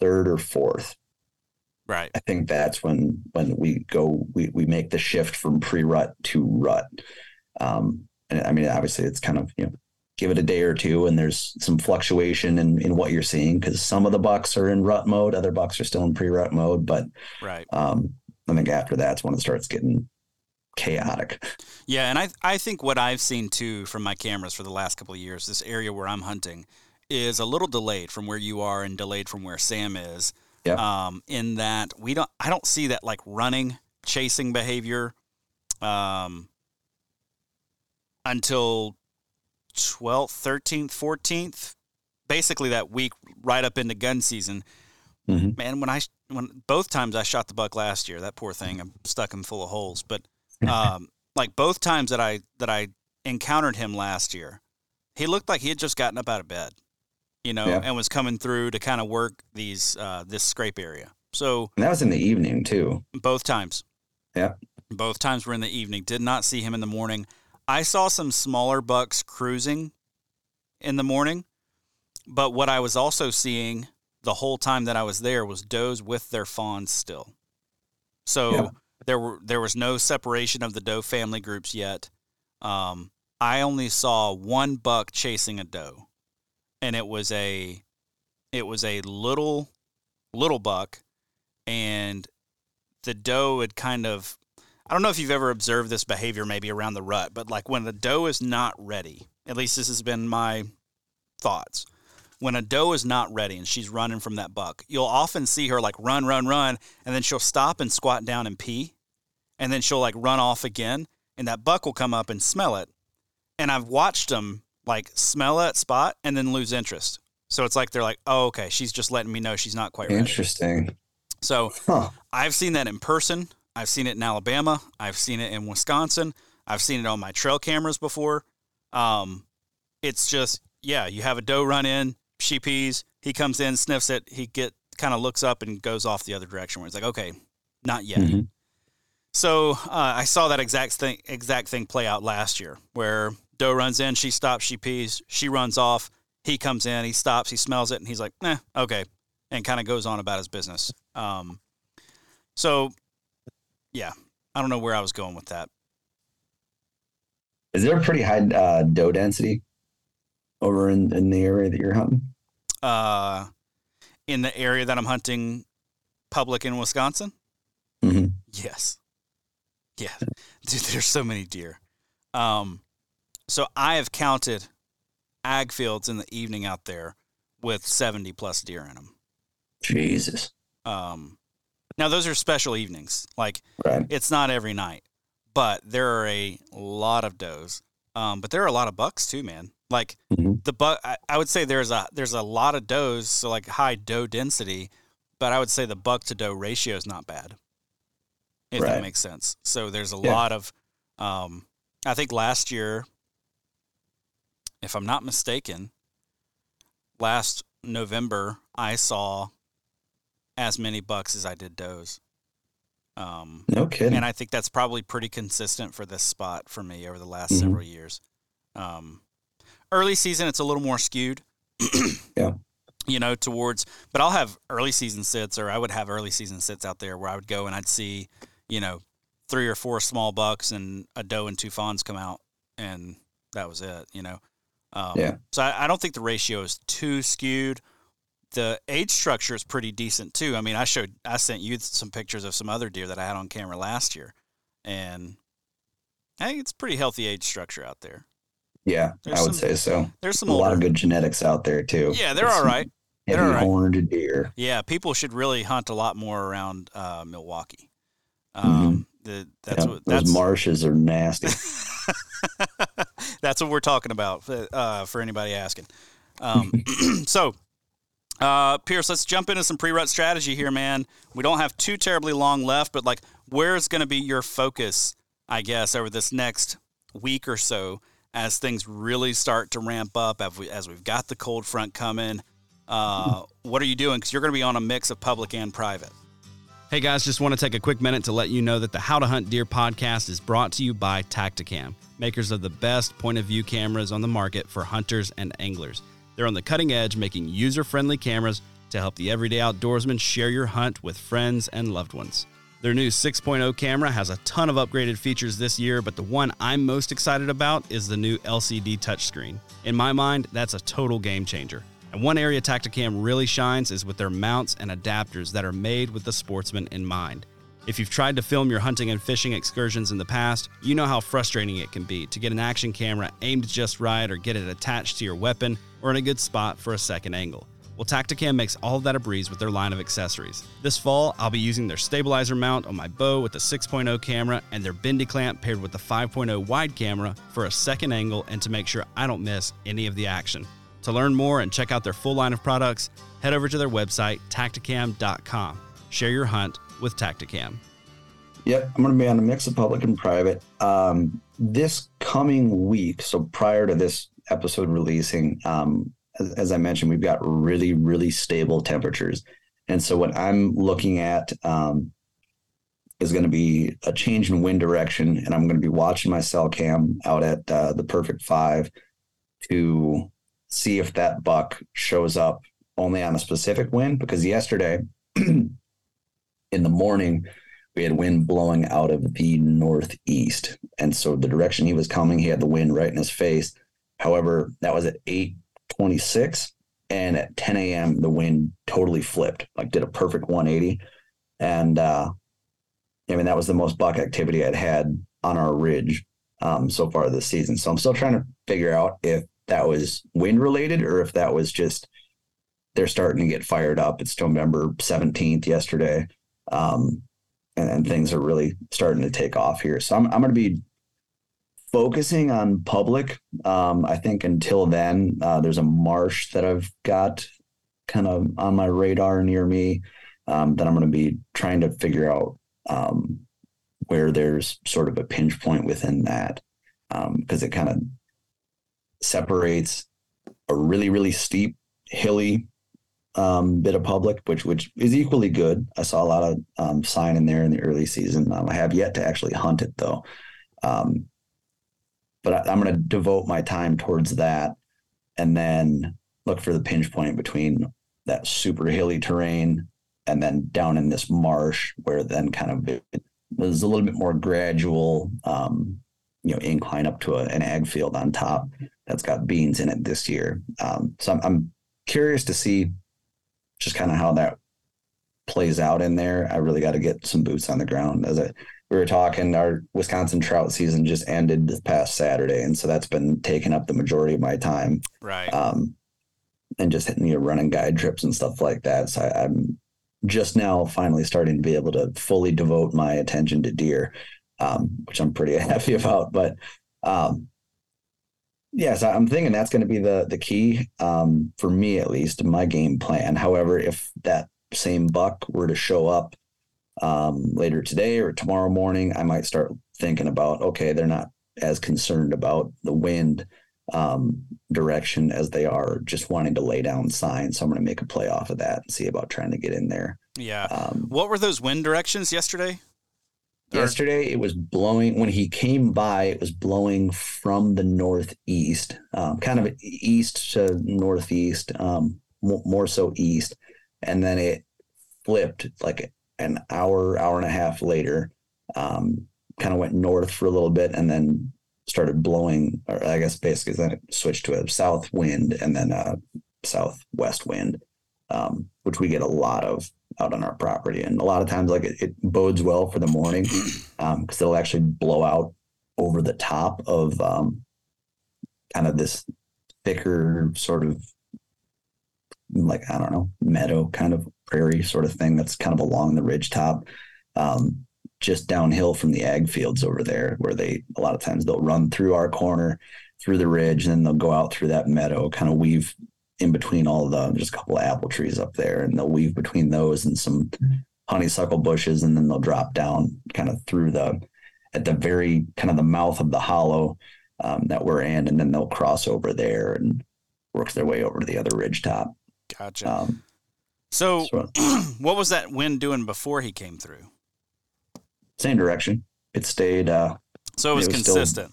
third or fourth. Right. I think that's when when we go we we make the shift from pre-rut to rut. Um, and I mean, obviously, it's kind of you know give it a day or two, and there's some fluctuation in in what you're seeing because some of the bucks are in rut mode, other bucks are still in pre-rut mode. But Right. um, I think after that's when it starts getting chaotic. Yeah, and I I think what I've seen too from my cameras for the last couple of years, this area where I'm hunting is a little delayed from where you are and delayed from where Sam is. Yep. Um, in that we don't I don't see that like running, chasing behavior um until 12th, 13th, 14th, basically that week right up into gun season. Mhm. Man, when I when both times I shot the buck last year, that poor thing, I'm stuck him full of holes. But um, like both times that I that I encountered him last year, he looked like he had just gotten up out of bed, you know, Yeah. and was coming through to kind of work these uh, this scrape area. So And that was in the evening too. both times, Yeah. both times were in the evening. Did not see him in the morning. I saw some smaller bucks cruising in the morning, but what I was also seeing the whole time that I was there was does with their fawns still. So Yeah. There were there was no separation of the doe family groups yet. Um, I only saw one buck chasing a doe, and it was a it was a little little buck, and the doe had kind of I don't know if you've ever observed this behavior maybe around the rut, but like when the doe is not ready, at least this has been my thoughts. When a doe is not ready and she's running from that buck, you'll often see her like run, run, run, and then she'll stop and squat down and pee. And then she'll like run off again, and that buck will come up and smell it. And I've watched them like smell that spot and then lose interest. So it's like they're like, oh, okay, she's just letting me know she's not quite ready. Interesting. So Huh. I've seen that in person. I've seen it in Alabama. I've seen it in Wisconsin. I've seen it on my trail cameras before. Um, it's just yeah, you have a doe run in, she pees, he comes in, sniffs it, he get kind of looks up and goes off the other direction. Where it's like, okay, not yet. Mhm. So uh, I saw that exact thing exact thing play out last year, where doe runs in, she stops, she pees, she runs off, he comes in, he stops, he smells it, and he's like, eh, okay, and kind of goes on about his business. Um, so yeah, I don't know where I was going with that. Is there a pretty high uh, doe density over in, in the area that you're hunting? Uh, in the area that I'm hunting, public in Wisconsin. Mm-hmm. Yes. Yeah, dude. There's so many deer. Um, so I have counted ag fields in the evening out there with 70 plus deer in them. Jesus. Um, now those are special evenings. Like Right. it's not every night, but there are a lot of does. Um, but there are a lot of bucks too, man. Like Mhm. the buck, I, I would say there's a there's a lot of does, so like high doe density. But I would say the buck to doe ratio is not bad, if that makes sense. So there's a Yeah. lot of, um, I think last year, if I'm not mistaken, last November I saw as many bucks as I did does. Um, No kidding. and I think that's probably pretty consistent for this spot for me over the last Mhm. several years. Um, early season, it's a little more skewed. Yeah. You know, towards, but I'll have early season sits, or I would have early season sits out there where I would go and I'd see, you know, three or four small bucks and a doe and two fawns come out, and that was it. You know. Um, Yeah. So I, I don't think the ratio is too skewed. The age structure is pretty decent too. I mean, I showed, I sent you some pictures of some other deer that I had on camera last year, and I think it's pretty healthy age structure out there. Yeah, there's I would some- say so. There's some a lot of good genetics out there too. yeah, they're all right. They're all right. horned deer. Yeah, people should really hunt a lot more around uh, Milwaukee. Um, the, that's Mm-hmm. Yeah, what those marshes are nasty. that's what we're talking about uh, for anybody asking. Um, so, uh, Pierce, let's jump into some pre-rut strategy here, man. We don't have too terribly long left, but like, where's going to be your focus, I guess, over this next week or so as things really start to ramp up, as, we, as we've got the cold front coming? Uh, what are you doing? Because you're going to be on a mix of public and private. Hey guys, just want to take a quick minute to let you know that the How to Hunt Deer podcast is brought to you by Tactacam, makers of the best point of view cameras on the market for hunters and anglers. They're on the cutting edge, making user friendly cameras to help the everyday outdoorsman share your hunt with friends and loved ones. Their new 6.0 camera has a ton of upgraded features this year, but the one I'm most excited about is the new LCD touchscreen. In my mind, that's a total game changer. And one area Tactacam really shines is with their mounts and adapters that are made with the sportsman in mind. If you've tried to film your hunting and fishing excursions in the past, you know how frustrating it can be to get an action camera aimed just right or get it attached to your weapon or in a good spot for a second angle. Well, Tactacam makes all of that a breeze with their line of accessories. This fall, I'll be using their stabilizer mount on my bow with the 6.0 camera and their bendy clamp paired with the 5.0 wide camera for a second angle and to make sure I don't miss any of the action. To learn more and check out their full line of products, head over to their website, tactacam.com. Share your hunt with Tactacam. Yep, I'm going to be on a mix of public and private. Um, this coming week, so prior to this episode releasing, um, as, I mentioned, we've got really, really stable temperatures. And so what I'm looking at um, is going to be a change in wind direction, and I'm going to be watching my cell cam out at uh, the perfect five to see if that buck shows up only on a specific wind. Because yesterday, in the morning, we had wind blowing out of the northeast. And so the direction he was coming, he had the wind right in his face. However, that was at 826. And at 10 a.m., the wind totally flipped, like did a perfect 180. And uh, I mean, that was the most buck activity I'd had on our ridge um, so far this season. So I'm still trying to figure out if that was wind related or if that was just they're starting to get fired up. It's November 17th yesterday. Um, and, and things are really starting to take off here. So I'm, I'm going to be focusing on public. Um, I think until then, uh, there's a marsh that I've got kind of on my radar near me um, that I'm going to be trying to figure out um, where there's sort of a pinch point within that because it kind of separates a really, really steep, hilly um, bit of public, which which is equally good. I saw a lot of um, sign in there in the early season. Um, I have yet to actually hunt it though, um, but I, I'm going to devote my time towards that, and then look for the pinch point between that super hilly terrain and then down in this marsh, where then kind of it, there's a little bit more gradual um, you know incline up to a, an ag field on top that's got beans in it this year. Um, so I'm, I'm curious to see just kind of how that plays out in there. I really got to get some boots on the ground. As I, we were talking, our Wisconsin trout season just ended this past Saturday, and so that's been taking up the majority of my time. Right. Um, and just hitting you know, running guide trips and stuff like that. So I, I'm just now finally starting to be able to fully devote my attention to deer, um, which I'm pretty happy about. But um, yes, I'm thinking that's going to be the the key um, for me at least my game plan. However, if that same buck were to show up um, later today or tomorrow morning, I might start thinking about okay, they're not as concerned about the wind um, direction as they are just wanting to lay down signs. So I'm going to make a play off of that and see about trying to get in there. Yeah. Um, what were those wind directions yesterday? Yesterday, it was blowing when he came by. It was blowing from the northeast, um, kind of east to northeast, um, mo- more so east, and then it flipped like an hour, hour and a half later. Um, kind of went north for a little bit, and then started blowing. Or I guess basically then it switched to a south wind and then a southwest wind, um, which we get a lot of out on our property. And a lot of times, like it, it bodes well for the morning because it'll actually blow out over the top of um, kind of this thicker sort of like, I don't know, meadow kind of prairie sort of thing that's kind of along the ridge top. Um, just downhill from the ag fields over there, where they a lot of times they'll run through our corner, through the ridge, and then they'll go out through that meadow, kind of weave in between all the there's a couple of apple trees up there, and they'll weave between those and some honeysuckle bushes, and then they'll drop down kind of through the at the very kind of the mouth of the hollow um, that we're in, and then they'll cross over there and work their way over to the other ridge top. Gotcha. Um, so, what was that wind doing before he came through? same direction. It stayed, uh, So it was, It was still- consistent.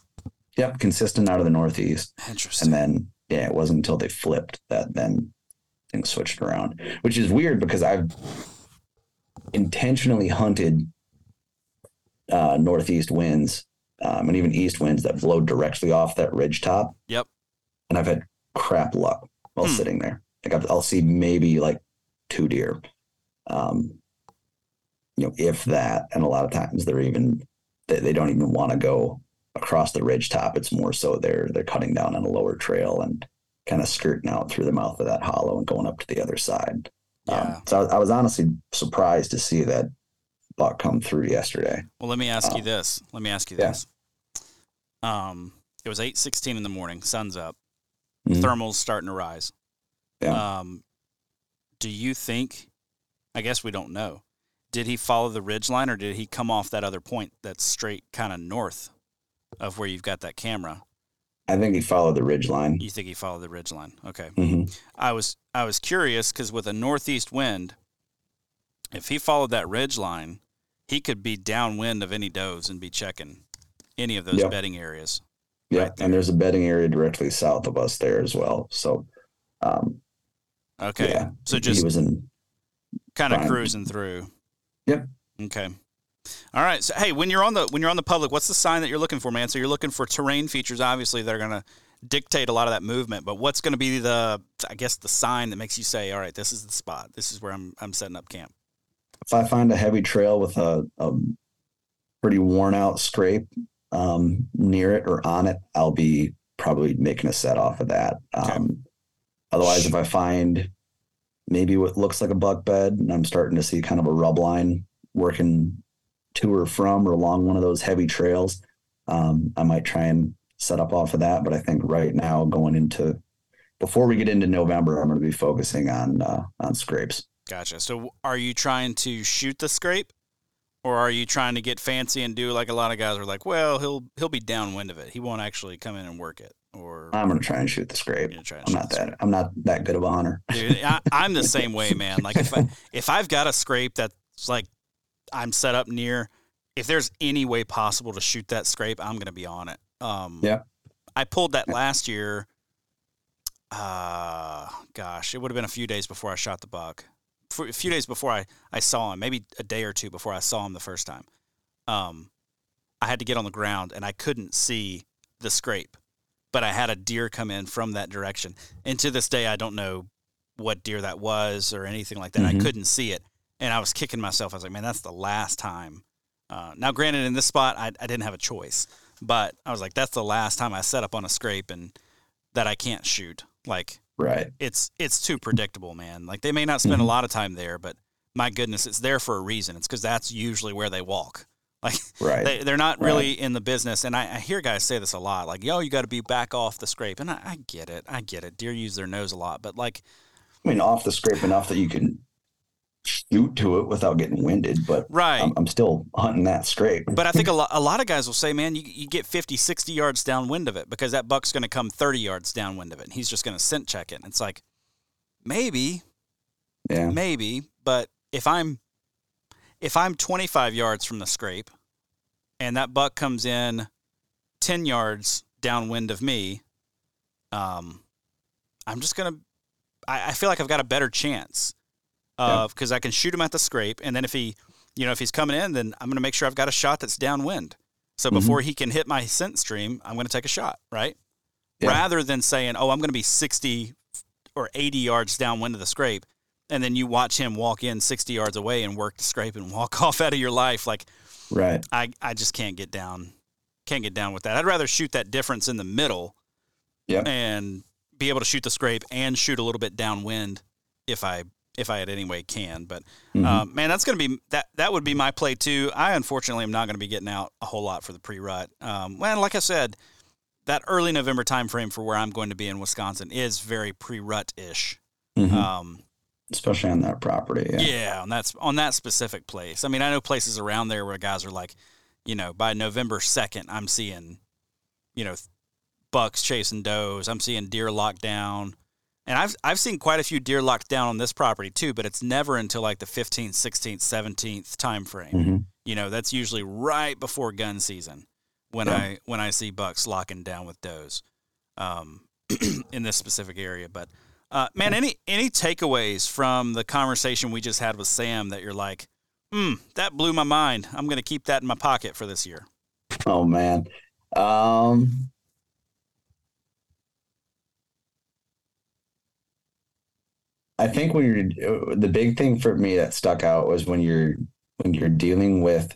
yep, consistent out of the northeast. Interesting. And then, yeah, it wasn't until they flipped that then things switched around, which is weird because I've intentionally hunted uh, northeast winds um, and even east winds that blow directly off that ridge top. Yep. And I've had crap luck while Hmm. sitting there. Like I'll see maybe like two deer, um, you know, if that. And a lot of times they're even they, they don't even want to go across the ridge top. It's more so they're they're cutting down on a lower trail and kind of skirting out through the mouth of that hollow and going up to the other side. Yeah. Um, so I, I was honestly surprised to see that buck come through yesterday. Well, let me ask you Uh, this. Let me ask you yeah. this. Um, it was eight sixteen in the morning. Sun's up. Mhm. Thermals starting to rise. Yeah. Um, do you think? I guess we don't know. Did he follow the ridge line, or did he come off that other point that's straight, kind of north of where you've got that camera? I think he followed the ridge line. You think he followed the ridge line? Okay. hmm I was I was curious because with a northeast wind, if he followed that ridge line, he could be downwind of any does and be checking any of those Yeah. bedding areas. Yeah, Right there. and there's a bedding area directly south of us there as well. So, um, Okay. yeah, So he just was in. kind of cruising through. Yep. Okay. All right. So hey, when you're on the when you're on the public, what's the sign that you're looking for, man? So you're looking for terrain features, obviously, that are going to dictate a lot of that movement. But what's going to be the I guess the sign that makes you say, all right, this is the spot. This is where I'm I'm setting up camp. If I find a heavy trail with a, a pretty worn out scrape um, near it or on it, I'll be probably making a set off of that. Okay. Um, otherwise, if I find maybe what looks like a buck bed and I'm starting to see kind of a rub line working to or from or along one of those heavy trails, um, I might try and set up off of that. But I think right now, going into before we get into November, I'm going to be focusing on uh, on scrapes. Gotcha. So are you trying to shoot the scrape, or are you trying to get fancy and do like a lot of guys are like, well, he'll he'll be downwind of it. He won't actually come in and work it. Or I'm going to try and shoot the scrape. you're gonna try and I'm not that. I'm not that good of a hunter. Dude, I, I'm the same way, man. Like if I, if I've got a scrape that's like I'm set up near, if there's any way possible to shoot that scrape, I'm gonna be on it. Um, Yeah. I pulled that last year. Uh, gosh, it would have been a few days before I shot the buck. For a few days before I, I saw him, maybe a day or two before I saw him the first time. Um, I had to get on the ground and I couldn't see the scrape, but I had a deer come in from that direction. And to this day, I don't know what deer that was or anything like that. Mhm. I couldn't see it, and I was kicking myself. I was like, man, that's the last time. Uh, now, granted, in this spot, I, I didn't have a choice, but I was like, that's the last time I set up on a scrape and that I can't shoot. Like Right. it's it's too predictable, man. Like they may not spend a Mhm. lot of time there, but my goodness, it's there for a reason. It's because that's usually where they walk. Like Right. they, they're not Right. really in the business. And I, I hear guys say this a lot, like, yo, you got to be back off the scrape. And I, I get it. I get it. Deer use their nose a lot. But like, I mean, off the scrape enough that you can shoot to it without getting winded, but right. I'm, I'm still hunting that scrape. but I think a lot, a lot of guys will say, man, you, you get 50, 60 yards downwind of it because that buck's going to come 30 yards downwind of it. And he's just going to scent check it. And it's like, maybe, yeah. maybe, but if I'm if I'm 25 yards from the scrape and that buck comes in 10 yards downwind of me, um, I'm just gonna. I, I feel like I've got a better chance of because I can shoot him at the scrape, and then if he, you know, if he's coming in, then I'm gonna make sure I've got a shot that's downwind. So Mhm. before he can hit my scent stream, I'm gonna take a shot, right? Yeah. Rather than saying, "Oh, I'm gonna be 60 or 80 yards downwind of the scrape," and then you watch him walk in 60 yards away and work the scrape and walk off out of your life. Like Right. I, I just can't get down, can't get down with that. I'd rather shoot that difference in the middle, Yep. and be able to shoot the scrape and shoot a little bit downwind if I if I at any way can. But Mhm. uh, man, that's gonna be that that would be my play too. I unfortunately am not gonna be getting out a whole lot for the pre rut. Um, well, like I said, that early November timeframe for where I'm going to be in Wisconsin is very pre rut ish. Mhm. Um, Especially on that property. Yeah. yeah, on that on that specific place. I mean, I know places around there where guys are like, you know, by November second, I'm seeing, you know, bucks chasing does. I'm seeing deer locked down, and I've I've seen quite a few deer locked down on this property too. But it's never until like the 15th, 16th, 17th time frame. Mhm. You know, that's usually right before gun season when Yeah. I when I see bucks locking down with does um, in this specific area. But uh, man, any any takeaways from the conversation we just had with Sam that you're like, hmm, that blew my mind. I'm going to keep that in my pocket for this year. Oh man. Um I think when you're the big thing for me that stuck out was when you're when you're dealing with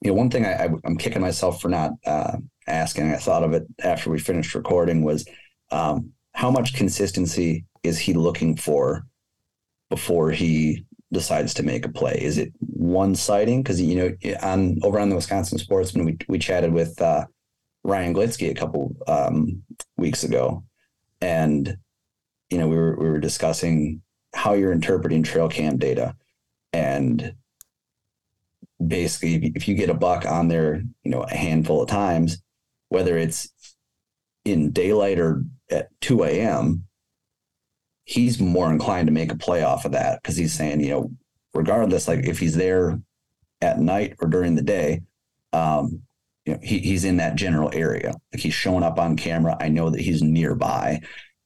you know one thing I, I I'm kicking myself for not uh, asking I thought of it after we finished recording was um, how much consistency is he looking for before he decides to make a play? Is it one sighting? Because you know, on over on the Wisconsin Sportsman, we we chatted with uh, Ryan Glitsky a couple um, weeks ago, and you know, we were we were discussing how you're interpreting trail cam data, and basically, if you get a buck on there, you know, a handful of times, whether it's in daylight or at 2 a.m., he's more inclined to make a play off of that because he's saying, you know, regardless, like if he's there at night or during the day, um, you know, he, he's in that general area. Like he's showing up on camera. I know that he's nearby.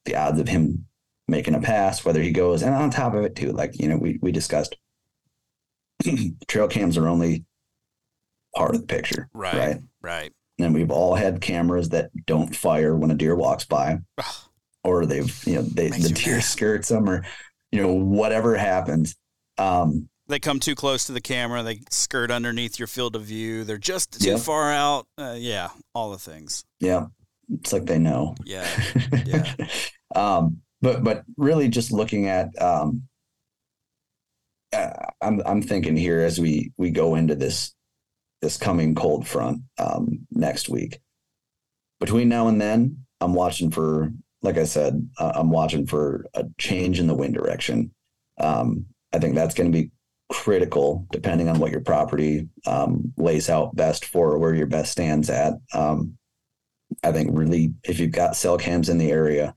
The odds of him making a pass, whether he goes, and on top of it too, like, you know, we, we discussed trail cams are only part of the picture. Right. Right. And we've all had cameras that don't fire when a deer walks by, or they've, you know, they, the deer mad. skirts them, or, you know, whatever happens. Um, They come too close to the camera. They skirt underneath your field of view. They're just too Yeah. far out. Uh, yeah, all the things. yeah, it's like they know. Yeah. Yeah. um, but but really just looking at um, uh, I'm I'm thinking here as we we go into this this coming cold front um, next week. Between now and then, I'm watching for like I said, uh, I'm watching for a change in the wind direction. Um, I think that's going to be critical depending on what your property um, lays out best for, where your best stands at. Um, I think really, if you've got cell cams in the area,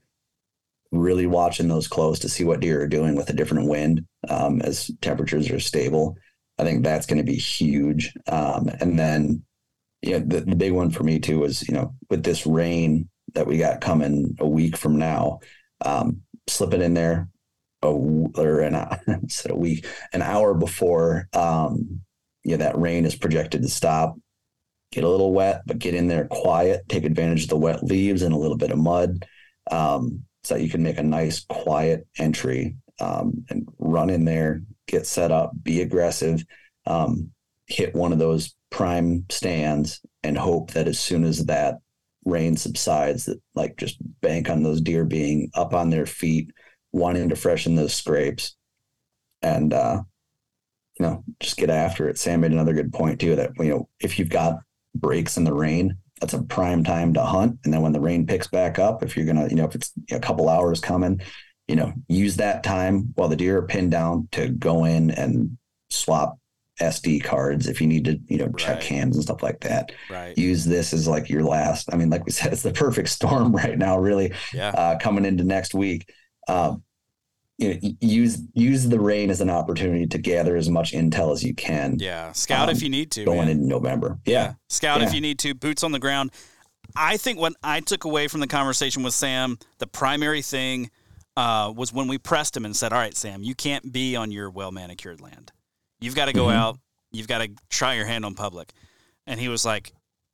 really watching those close to see what deer are doing with a different wind um, as temperatures are stable. I think that's going to be huge. Um, and then, yeah, the, the big one for me too was, you know, with this rain that we got coming a week from now, um, slip it in there a, or an, of a week, an hour before, um, yeah, that rain is projected to stop. get a little wet, but get in there quiet, take advantage of the wet leaves and a little bit of mud. Um, so you can make a nice quiet entry um, and run in there, get set up, be aggressive, um, hit one of those prime stands, and hope that as soon as that rain subsides, that like just bank on those deer being up on their feet, wanting to freshen those scrapes, and uh, you know just get after it. Sam made another good point too that you know if you've got breaks in the rain, that's a prime time to hunt. And then when the rain picks back up, if you're gonna, you know, if it's a couple hours coming, you know, use that time while the deer are pinned down to go in and swap SD cards if you need to, you know, check Right. cams and stuff like that. Right. Use this as like your last. I mean, like we said, it's the perfect storm right now, really, Yeah. uh, coming into next week. Um, you know, use use the rain as an opportunity to gather as much intel as you can Yeah. Scout if um, you need to. going man. into November. Yeah, Scout if you need to, boots on the ground. I think what I took away from the conversation with Sam, the primary thing uh, was when we pressed him and said, All right, Sam, you can't be on your well manicured land. You've got to go Mhm. out, you've got to try your hand on public. And he was like,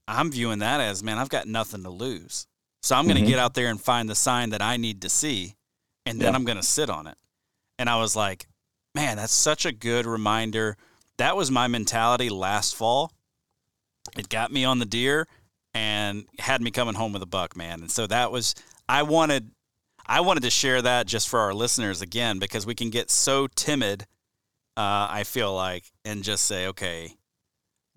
I'm viewing that as, man, I've got nothing to lose. So I'm going to Mhm. get out there and find the sign that I need to see, and then Yeah. I'm going to sit on it. And I was like, man, that's such a good reminder. That was my mentality last fall. It got me on the deer and had me coming home with a buck, man. And so that was I wanted I wanted to share that just for our listeners again because we can get so timid uh, I feel like and just say, okay,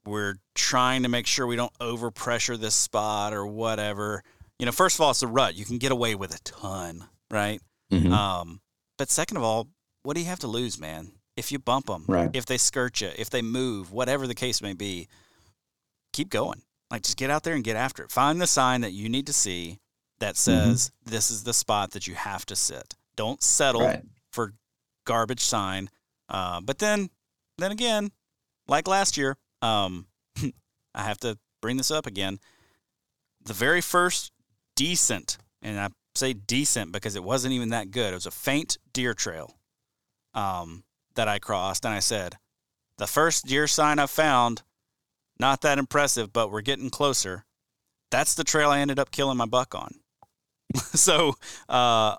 we're trying to make sure we don't overpressure this spot or whatever. You know, first of all, it's a rut. You can get away with a ton, right? Mhm. Um, but second of all, what do you have to lose, man? If you bump them, Right. if they skirt you, if they move, whatever the case may be, keep going. Like just get out there and get after it. Find the sign that you need to see that Mm-hmm. says this is the spot that you have to sit. Don't settle right. for garbage sign. Uh, but then, then again, like last year, um, I have to bring this up again. The very first decent, and I say decent because it wasn't even that good. It was a faint deer trail um, that I crossed, and I said, the first deer sign I found, not that impressive, but we're getting closer. That's the trail I ended up killing my buck on. so, uh,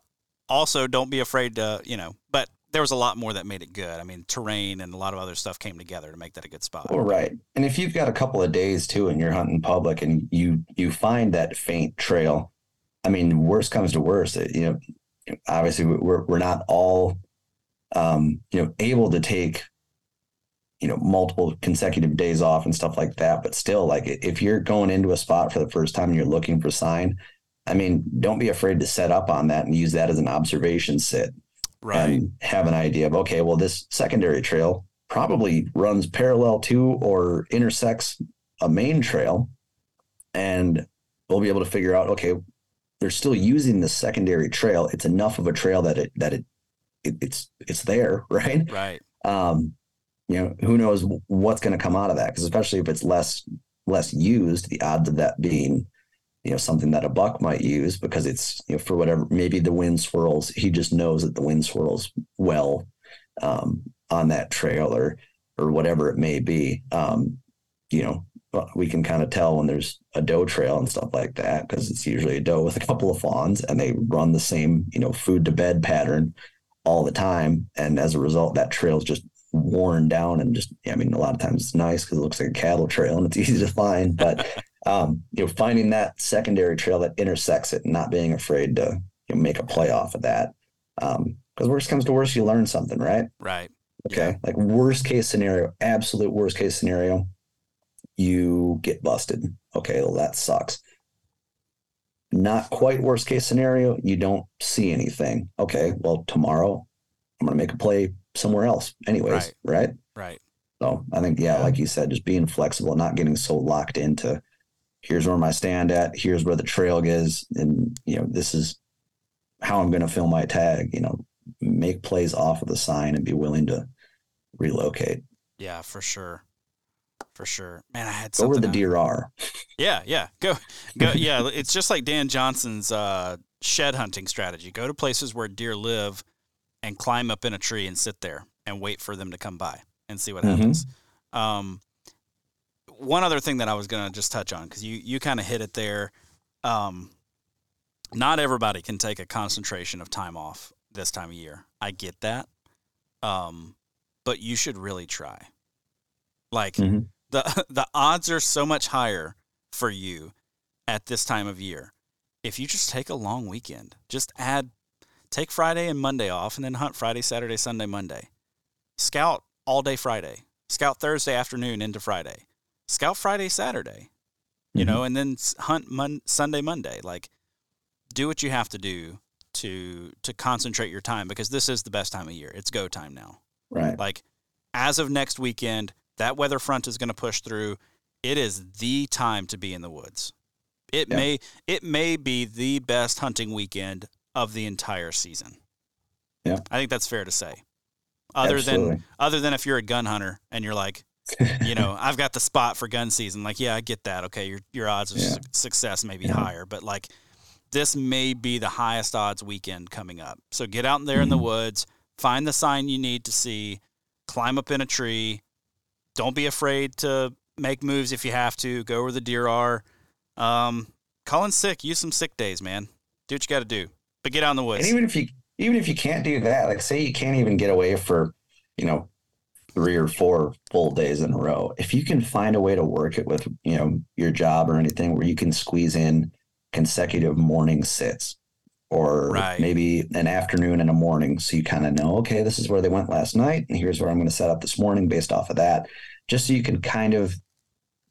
also don't be afraid to, you know, but there was a lot more that made it good. I mean, terrain and a lot of other stuff came together to make that a good spot. Well, right. And if you've got a couple of days too, and you're hunting public, and you you find that faint trail, I mean, worst comes to worst, you know, obviously we're we're not all, um, you know, able to take, you know, multiple consecutive days off and stuff like that. But still, like if you're going into a spot for the first time and you're looking for sign, I mean, don't be afraid to set up on that and use that as an observation sit Right. and have an idea of okay, well, this secondary trail probably runs parallel to or intersects a main trail, and we'll be able to figure out okay, they're still using the secondary trail. It's enough of a trail that it that it, it it's it's there, right? right. Um, you know, who knows what's going to come out of that? Because especially if it's less less used, the odds of that being you know something that a buck might use because it's you know for whatever maybe the wind swirls he just knows that the wind swirls well um, on that trail or or whatever it may be. Um, you know we can kind of tell when there's a doe trail and stuff like that because it's usually a doe with a couple of fawns and they run the same you know food to bed pattern all the time. And as a result that trail is just worn down and just i mean a lot of times it's nice because it looks like a cattle trail and it's easy to find but um, you know, finding that secondary trail that intersects it and not being afraid to you know, make a play off of that. Um, because worst comes to worst, you learn something, right? Right. Okay. Like worst case scenario, absolute worst case scenario, you get busted. Okay, well that sucks. Not quite worst case scenario, you don't see anything. Okay, well tomorrow I'm gonna make a play somewhere else, anyways, Right. right? Right. So I think, yeah, like you said, just being flexible, not getting so locked into here's where my stand at, here's where the trail is, and you know, this is how I'm gonna fill my tag, you know, make plays off of the sign and be willing to relocate. Yeah, for sure. For sure. Man, I had Go where the deer are. Yeah, yeah. Go, go. Yeah, it's just like Dan Johnson's uh, shed hunting strategy. Go to places where deer live, and climb up in a tree and sit there and wait for them to come by and see what Mhm. happens. Um, one other thing that I was gonna just touch on because you you kind of hit it there. Um, not everybody can take a concentration of time off this time of year. I get that. Um, but you should really try. Like Mhm. the the odds are so much higher for you at this time of year. If you just take a long weekend, just add take Friday and Monday off and then hunt Friday, Saturday, Sunday, Monday. Scout all day Friday. Scout Thursday afternoon into Friday. Scout Friday, Saturday. You Mhm. know, and then hunt mon- Sunday, Monday. Like do what you have to do to to concentrate your time because this is the best time of year. It's go time now. Right. Like as of next weekend, that weather front is going to push through. It is the time to be in the woods. It Yeah. may it may be the best hunting weekend of the entire season. Yeah. I think that's fair to say. Other Absolutely. than other than if you're a gun hunter and you're like, you know, I've got the spot for gun season. Like, yeah, I get that. Okay, your your odds of Yeah. su- success may be Yeah. higher, but like this may be the highest odds weekend coming up. So get out there in the Mhm. woods, find the sign you need to see, climb up in a tree. Don't be afraid to make moves if you have to. Go where the deer are. Um, call in sick. Use some sick days, man. Do what you got to do. But get out in the woods. And even if you even if you can't do that, like say you can't even get away for, you know, three or four full days in a row. If you can find a way to work it with, you know, your job or anything where you can squeeze in consecutive morning sits or Right. maybe an afternoon and a morning so you kind of know, okay, this is where they went last night and here's where I'm going to set up this morning based off of that. Just so you can kind of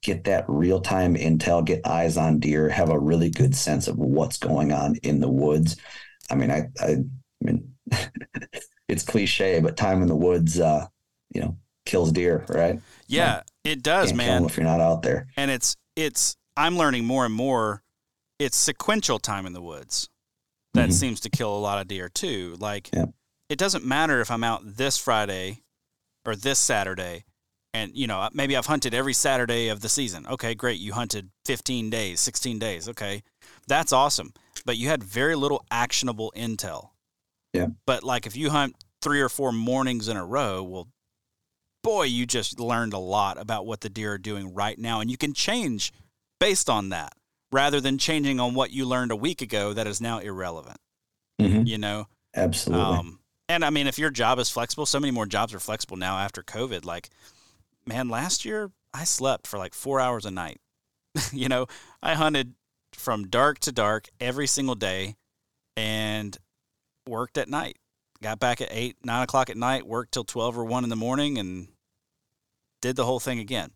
get that real time intel, get eyes on deer, have a really good sense of what's going on in the woods. I mean, I, I, I mean, it's cliche, but time in the woods, uh, you know, kills deer, right? yeah, it does, Can't kill man. if you're not out there. and it's it's I'm learning more and more it's sequential time in the woods that Mhm. seems to kill a lot of deer too. Like Yep. it doesn't matter if I'm out this Friday or this Saturday and you know maybe I've hunted every Saturday of the season. Okay, great. You hunted 15 days, 16 days. Okay. That's awesome. But you had very little actionable intel. Yeah. But like if you hunt 3 or 4 mornings in a row, well boy, you just learned a lot about what the deer are doing right now. And you can change based on that rather than changing on what you learned a week ago that is now irrelevant, Mhm. you know? Absolutely. Um, and I mean, if your job is flexible, so many more jobs are flexible now after COVID. Like, man, last year I slept for like four hours a night. you know, I hunted from dark to dark every single day and worked at night. Got back at eight, nine o'clock at night, worked till 12 or one in the morning and did the whole thing again.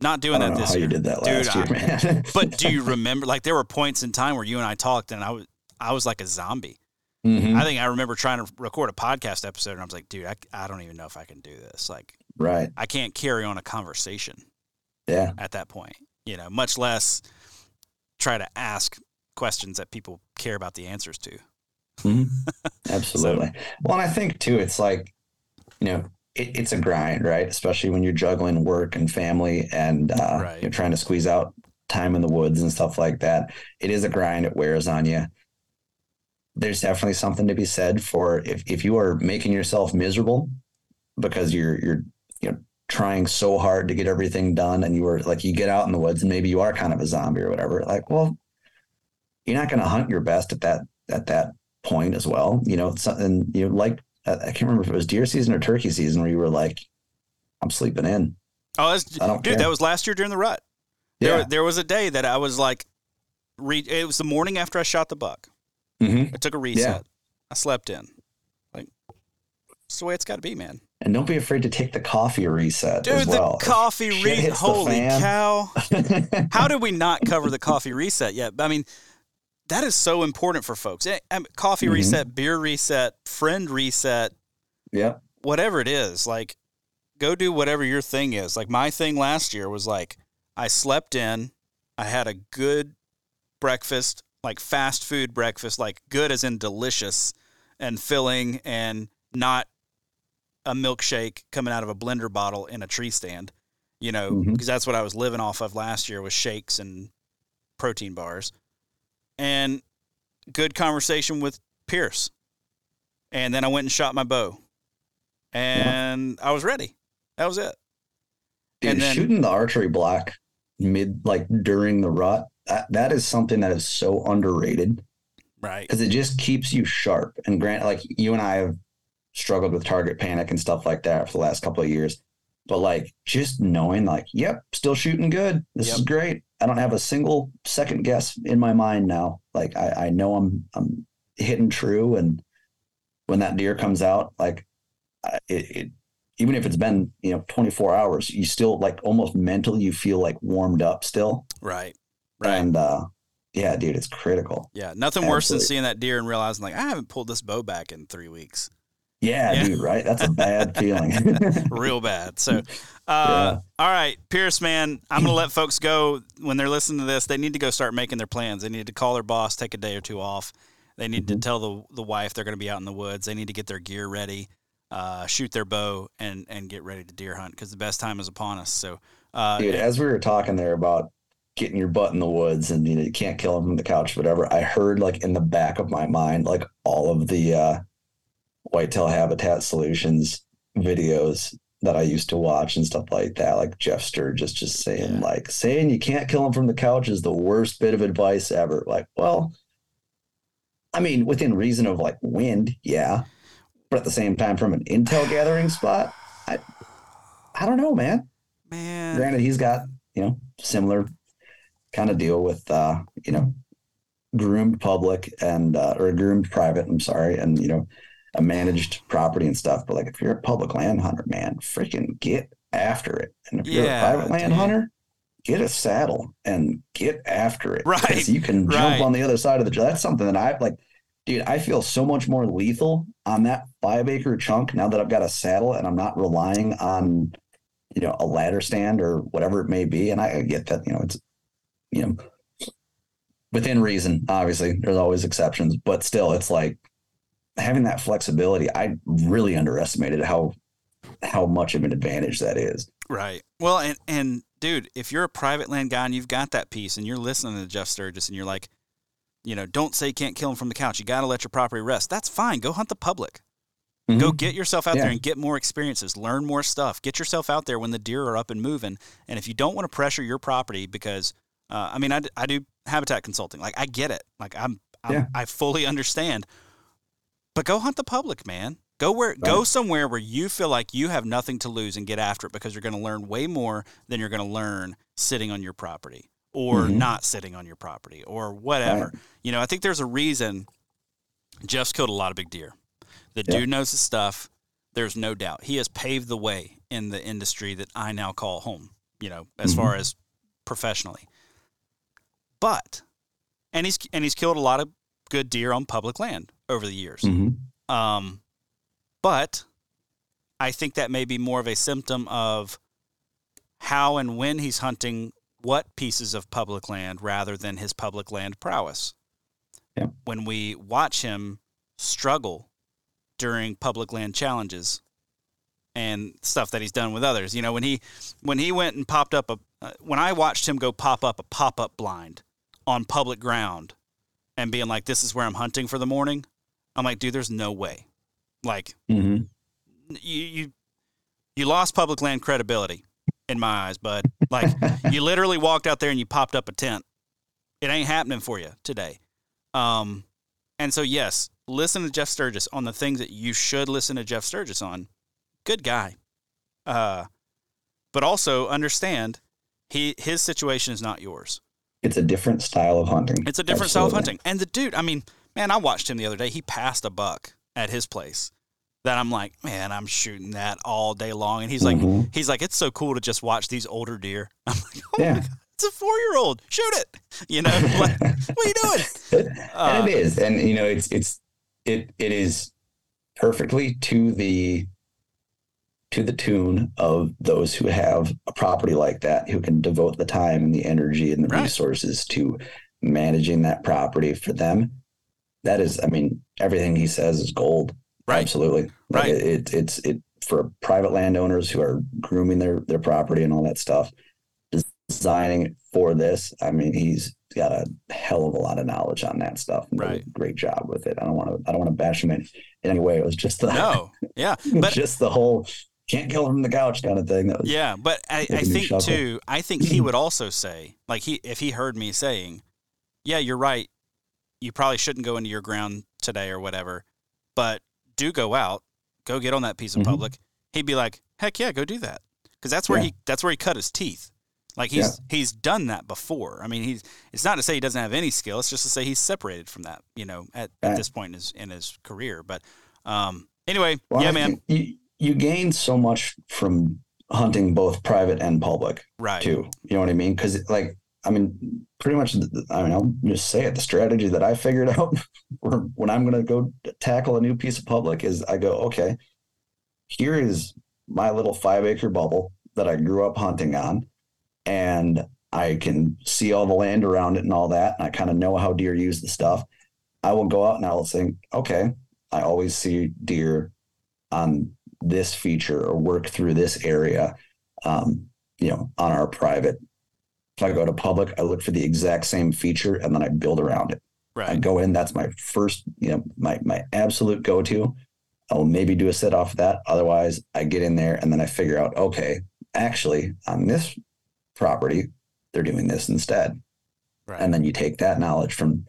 Not I doing don't that know this how year. you did that Dude, last year, I- man. but do you remember like there were points in time where you and I talked and I was I was like a zombie. Mhm. I think I remember trying to record a podcast episode and I was like, dude, I, I don't even know if I can do this. Like right. I can't carry on a conversation Yeah. at that point, you know, much less try to ask questions that people care about the answers to. Mhm. Absolutely. well, and I think too, it's like, you know, it, it's a grind, right? Especially when you're juggling work and family and uh, Right. you're trying to squeeze out time in the woods and stuff like that. It is a grind. It wears on you. There's definitely something to be said for if, if you are making yourself miserable because you're you're you know trying so hard to get everything done and you were like you get out in the woods and maybe you are kind of a zombie or whatever like well you're not going to hunt your best at that at that point as well you know something you know like I can't remember if it was deer season or turkey season where you were like I'm sleeping in Oh, that's, dude, care. that was last year during the rut. There, yeah there was a day that I was like, re- it was the morning after I shot the buck. Mhm. I took a reset. I slept in. Like, it's the way it's got to be, man. and don't be afraid to take the coffee reset Dude, as well the coffee Shit re hits the Holy cow. How did we not cover the coffee reset yet? I mean, that is so important for folks. Eh, mean, coffee Mhm. reset, beer reset, friend reset, yep whatever it is. Like, go do whatever your thing is. Like, my thing last year was like, I slept in, I had a good breakfast, like fast food breakfast, like good as in delicious and filling and not a milkshake coming out of a blender bottle in a tree stand, you know, because that's what I was living off of last year was shakes and protein bars. And good conversation with Pierce. And then I went and shot my bow. And I was ready. That was it. Dude, And then- shooting the archery block mid like during the rut. That, that is something that is so underrated Right. because it just keeps you sharp. And grant, like you and I have struggled with target panic and stuff like that for the last couple of years. But like just knowing, like, yep, still shooting good. This is great. I don't have a single second guess in my mind now. Like I, I know I'm I'm hitting true, and when that deer comes out, like it, it even if it's been you know 24 hours, you still like almost mentally you feel like warmed up still. Right. Right. And uh yeah, dude, it's critical. yeah. Nothing worse than seeing that deer and realizing like I haven't pulled this bow back in three weeks. Yeah, Yeah. dude, right? That's a bad feeling. Real bad. So, uh, all right, Pierce, man, I'm going to let folks go when they're listening to this. They need to go start making their plans. They need to call their boss, take a day or two off. They need to Mhm. tell the, the wife they're going to be out in the woods. They need to get their gear ready, uh, shoot their bow, and, and get ready to deer hunt because the best time is upon us. So, uh, Dude, as we were talking there about getting your butt in the woods and you know you can't kill them from the couch, whatever, I heard like in the back of my mind, like all of the uh whitetail habitat solutions videos that I used to watch and stuff like that, like Jeff Sturgis just saying, Yeah. like saying you can't kill them from the couch is the worst bit of advice ever. Like, well, I mean, within reason of like wind, yeah. But at the same time, from an intel gathering spot, I I don't know, man man, granted he's got you know similar kind of deal with uh you know groomed public and uh, or groomed private i'm sorry and you know a managed property and stuff but like if you're a public land hunter man freaking get after it and if you're a private land dude. hunter get a saddle and get after it Right, because you can right. jump on the other side of the that's something that i like dude i feel so much more lethal on that five acre chunk now that i've got a saddle and i'm not relying on you know, a ladder stand or whatever it may be. And I get that, you know, it's, you know, within reason, obviously, there's always exceptions, but still, it's like having that flexibility. I really underestimated how, how much of an advantage that is. Right. Well, and and dude, if you're a private land guy and you've got that piece and you're listening to Jeff Sturgis and you're like, you know, don't say you can't kill him from the couch. You got to let your property rest. That's fine. Go hunt the public. Go get yourself out there and get more experiences. Learn more stuff. Get yourself out there when the deer are up and moving. And if you don't want to pressure your property, because uh, I mean, I, I do habitat consulting. Like I get it. Like I'm, I'm Yeah. I fully understand. But go hunt the public, man. Go where go somewhere where you feel like you have nothing to lose and get after it because you're going to learn way more than you're going to learn sitting on your property or Mhm. not sitting on your property or whatever. You know, I think there's a reason Jeff's killed a lot of big deer. The Yeah. dude knows his stuff. There's no doubt. He has paved the way in the industry that I now call home, you know, as Mhm. far as professionally. But and he's and he's killed a lot of good deer on public land over the years. Mhm. Um, but I think that may be more of a symptom of how and when he's hunting what pieces of public land rather than his public land prowess. Yeah. When we watch him struggle during public land challenges and stuff that he's done with others, you know, when he when he went and popped up a uh, when I watched him go pop up a pop up blind on public ground and being like, "This is where I'm hunting for the morning," I'm like, dude, there's no way. Like Mhm. you you you lost public land credibility in my eyes, bud. Like you literally walked out there and you popped up a tent. It ain't happening for you today. Um, and so yes, listen to Jeff Sturgis on the things that you should listen to Jeff Sturgis on. Good guy. Uh, but also understand he his situation is not yours. It's a different style of hunting. It's a different style of hunting. And the dude, I mean, man, I watched him the other day. He passed a buck at his place that I'm like, man, I'm shooting that all day long. And he's like, Mhm. he's like, it's so cool to just watch these older deer. I'm like, oh my Yeah. God, it's a four year old. Shoot it. You know, like, what are you doing? Uh, and it is, and you know, it's it's it it is perfectly to the to the tune of those who have a property like that, who can devote the time and the energy and the Right. resources to managing that property for them. That is, I mean, everything he says is gold. Right. Absolutely. Like, Right. It, it, it's it for private landowners who are grooming their their property and all that stuff, designing it for this. I mean, he's got a hell of a lot of knowledge on that stuff. and did a Right. Great job with it. I don't want to I don't want to bash him in, in any way. It was just the No. Yeah. But just the whole can't kill him from the couch kind of thing. Was, yeah, but I, I think too. I think he would also say, like he if he heard me saying, "Yeah, you're right. You probably shouldn't go into your ground today or whatever, but do go out, go get on that piece of mm-hmm. public." He'd be like, "Heck yeah, go do that," because that's where yeah. he that's where he cut his teeth. Like he's yeah. he's done that before. I mean, he's it's not to say he doesn't have any skill. It's just to say he's separated from that. You know, at, at this point in his in his career. But um, anyway, well, yeah, man. You, you gain so much from hunting both private and public, right? Too. You know what I mean? Because like I mean, pretty much. I mean, I'll just say it. The strategy that I figured out when I'm going to go tackle a new piece of public is I go, okay, here is my little five acre bubble that I grew up hunting on and I can see all the land around it and all that. And I kind of know how deer use the stuff. I will go out and I will think, okay, I always see deer on this feature or work through this area, um, you know, on our private. If I go to public, I look for the exact same feature and then I build around it. Right. I go in. That's my first, you know, my my absolute go to. I'll maybe do a sit off of that. Otherwise, I get in there and then I figure out, okay, actually, on this property, they're doing this instead. Right. And then you take that knowledge from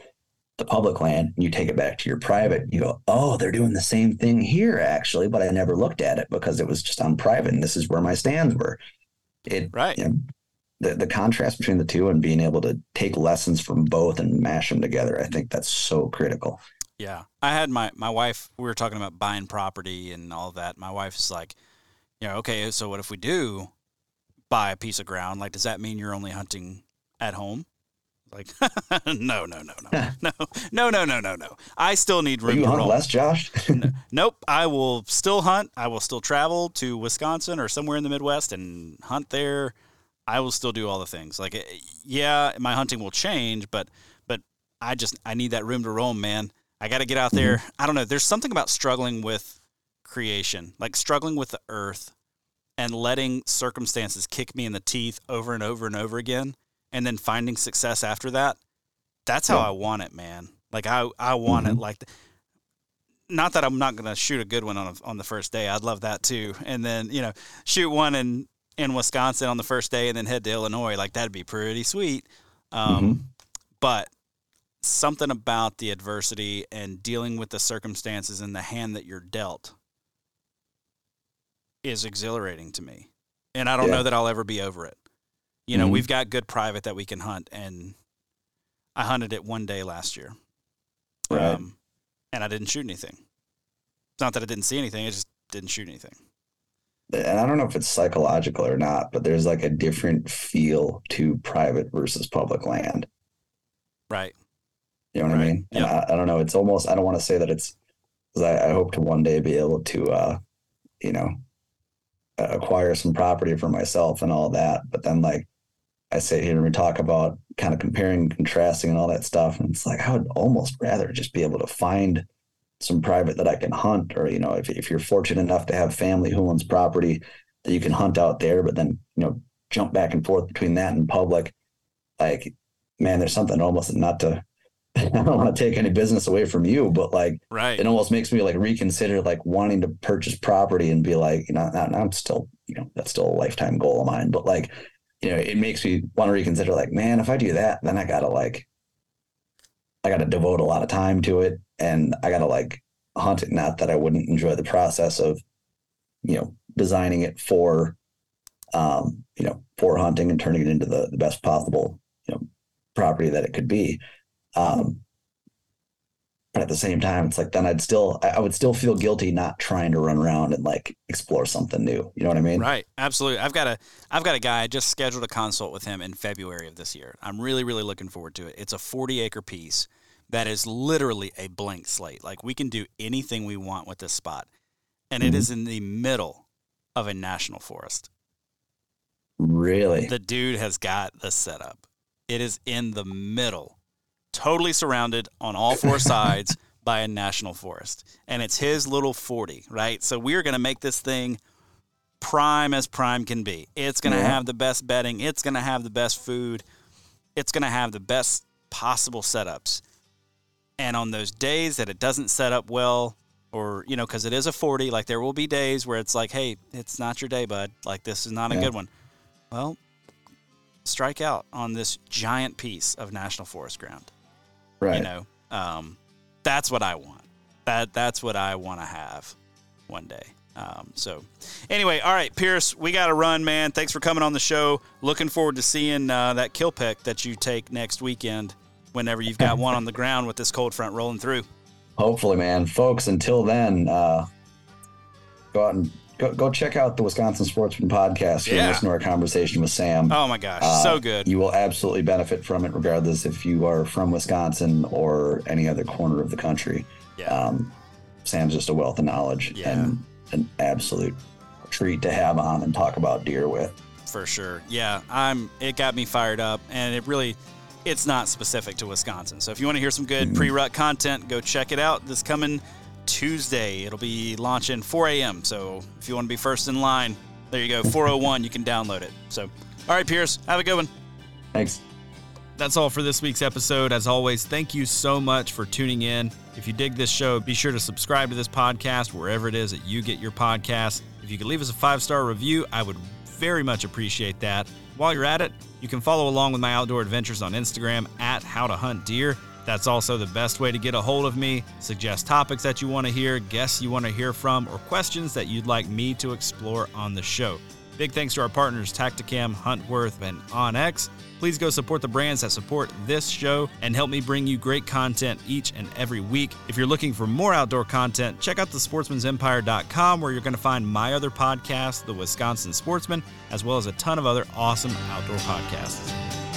the public land and you take it back to your private. You go, oh, they're doing the same thing here actually, but I never looked at it because it was just on private and this is where my stands were. It right. You know, the, the contrast between the two and being able to take lessons from both and mash them together, I think that's so critical. Yeah. I had my, my wife, we were talking about buying property and all that. My wife's like, you know, okay, so what if we do? buy a piece of ground, like does that mean you're only hunting at home? Like no, no, no, no, no, no, no, no, no, no. I still need room you to hunt roll. less, Josh? no, nope. I will still hunt. I will still travel to Wisconsin or somewhere in the Midwest and hunt there. I will still do all the things. Like, eh, yeah, my hunting will change, but but I just I need that room to roam, man. I got to get out there. Mm-hmm. I don't know. There's something about struggling with creation, like struggling with the earth and letting circumstances kick me in the teeth over and over and over again and then finding success after that that's how yeah. i want it man like i i want mm-hmm. it like not that i'm not going to shoot a good one on a, on the first day i'd love that too and then you know shoot one in in wisconsin on the first day and then head to illinois like that'd be pretty sweet um, mm-hmm. but something about the adversity and dealing with the circumstances and the hand that you're dealt is exhilarating to me. And I don't yeah. know that I'll ever be over it. You know, mm-hmm. we've got good private that we can hunt, and I hunted it one day last year. Right. Um, and I didn't shoot anything. It's not that I didn't see anything, I just didn't shoot anything. And I don't know if it's psychological or not, but there's like a different feel to private versus public land. Right. You know what right. I mean? Yep. I, I, don't know. It's almost, I don't want to say that it's, because I, I hope to one day be able to, uh, you know, acquire some property for myself and all that. But then like I sit here and we talk about kind of comparing, contrasting, and all that stuff, and it's like I would almost rather just be able to find some private that I can hunt, or you know, if if you're fortunate enough to have family who owns property that you can hunt out there, but then you know jump back and forth between that and public, like man, there's something almost not to I don't want to take any business away from you, but like, right. it almost makes me like reconsider like wanting to purchase property and be like, you know, I'm still, you know, that's still a lifetime goal of mine, but like, you know, it makes me want to reconsider like, man, if I do that, then I gotta like, I gotta devote a lot of time to it, and I gotta like hunt it. Not that I wouldn't enjoy the process of, you know, designing it for, um, you know, for hunting and turning it into the the best possible, you know, property that it could be um, but at the same time, it's like then I'd still I would still feel guilty not trying to run around and like explore something new. You know what I mean? Right. Absolutely. I've got a I've got a guy. I just scheduled a consult with him in February of this year. I'm really really looking forward to it. It's a 40 acre piece that is literally a blank slate. Like we can do anything we want with this spot, and mm-hmm. it is in the middle of a national forest. Really? The dude has got the setup. It is in the middle totally surrounded on all four sides by a national forest. And it's his little 40, right? So we're going to make this thing prime as prime can be. It's going to yeah. have the best bedding, it's going to have the best food, it's going to have the best possible setups. And on those days that it doesn't set up well, or you know, because it is a 40. Like there will be days where it's like, hey, it's not your day, bud. Like this is not a Yeah. good one. Well, strike out on this giant piece of national forest ground. Right. You know, um, that's what I want. That that's what I want to have one day. Um, so, anyway, all right, Pierce, we got to run, man. Thanks for coming on the show. Looking forward to seeing uh, that kill pick that you take next weekend. Whenever you've got one on the ground with this cold front rolling through. Hopefully, man. Folks, until then, uh, go out and go, go check out the Wisconsin Sportsman podcast. Yeah. listen to our conversation with Sam. Oh my gosh, Uh, so good. You will absolutely benefit from it, regardless if you are from Wisconsin or any other corner of the country. Yeah. Um, Sam's just a wealth of knowledge Yeah. and an absolute treat to have on and talk about deer with. for sure. Yeah, I'm. It got me fired up, and it really, it's not specific to Wisconsin. So if you want to hear some good pre-rut content, go check it out. This coming Tuesday, it'll be launching 4 a.m. So if you want to be first in line, there you go. 401, you can download it. So, all right, Pierce, have a good one. Thanks. That's all for this week's episode. As always, thank you so much for tuning in. If you dig this show, be sure to subscribe to this podcast wherever it is that you get your podcasts. If you could leave us a five star review, I would very much appreciate that. While you're at it, you can follow along with my outdoor adventures on Instagram at How to Hunt Deer. That's also the best way to get a hold of me, suggest topics that you want to hear, guests you want to hear from, or questions that you'd like me to explore on the show. Big thanks to our partners Tactacam, Huntworth, and onX. Please go support the brands that support this show and help me bring you great content each and every week. If you're looking for more outdoor content, check out the sportsmansempire.com where you're going to find my other podcast, The Wisconsin Sportsman, as well as a ton of other awesome outdoor podcasts.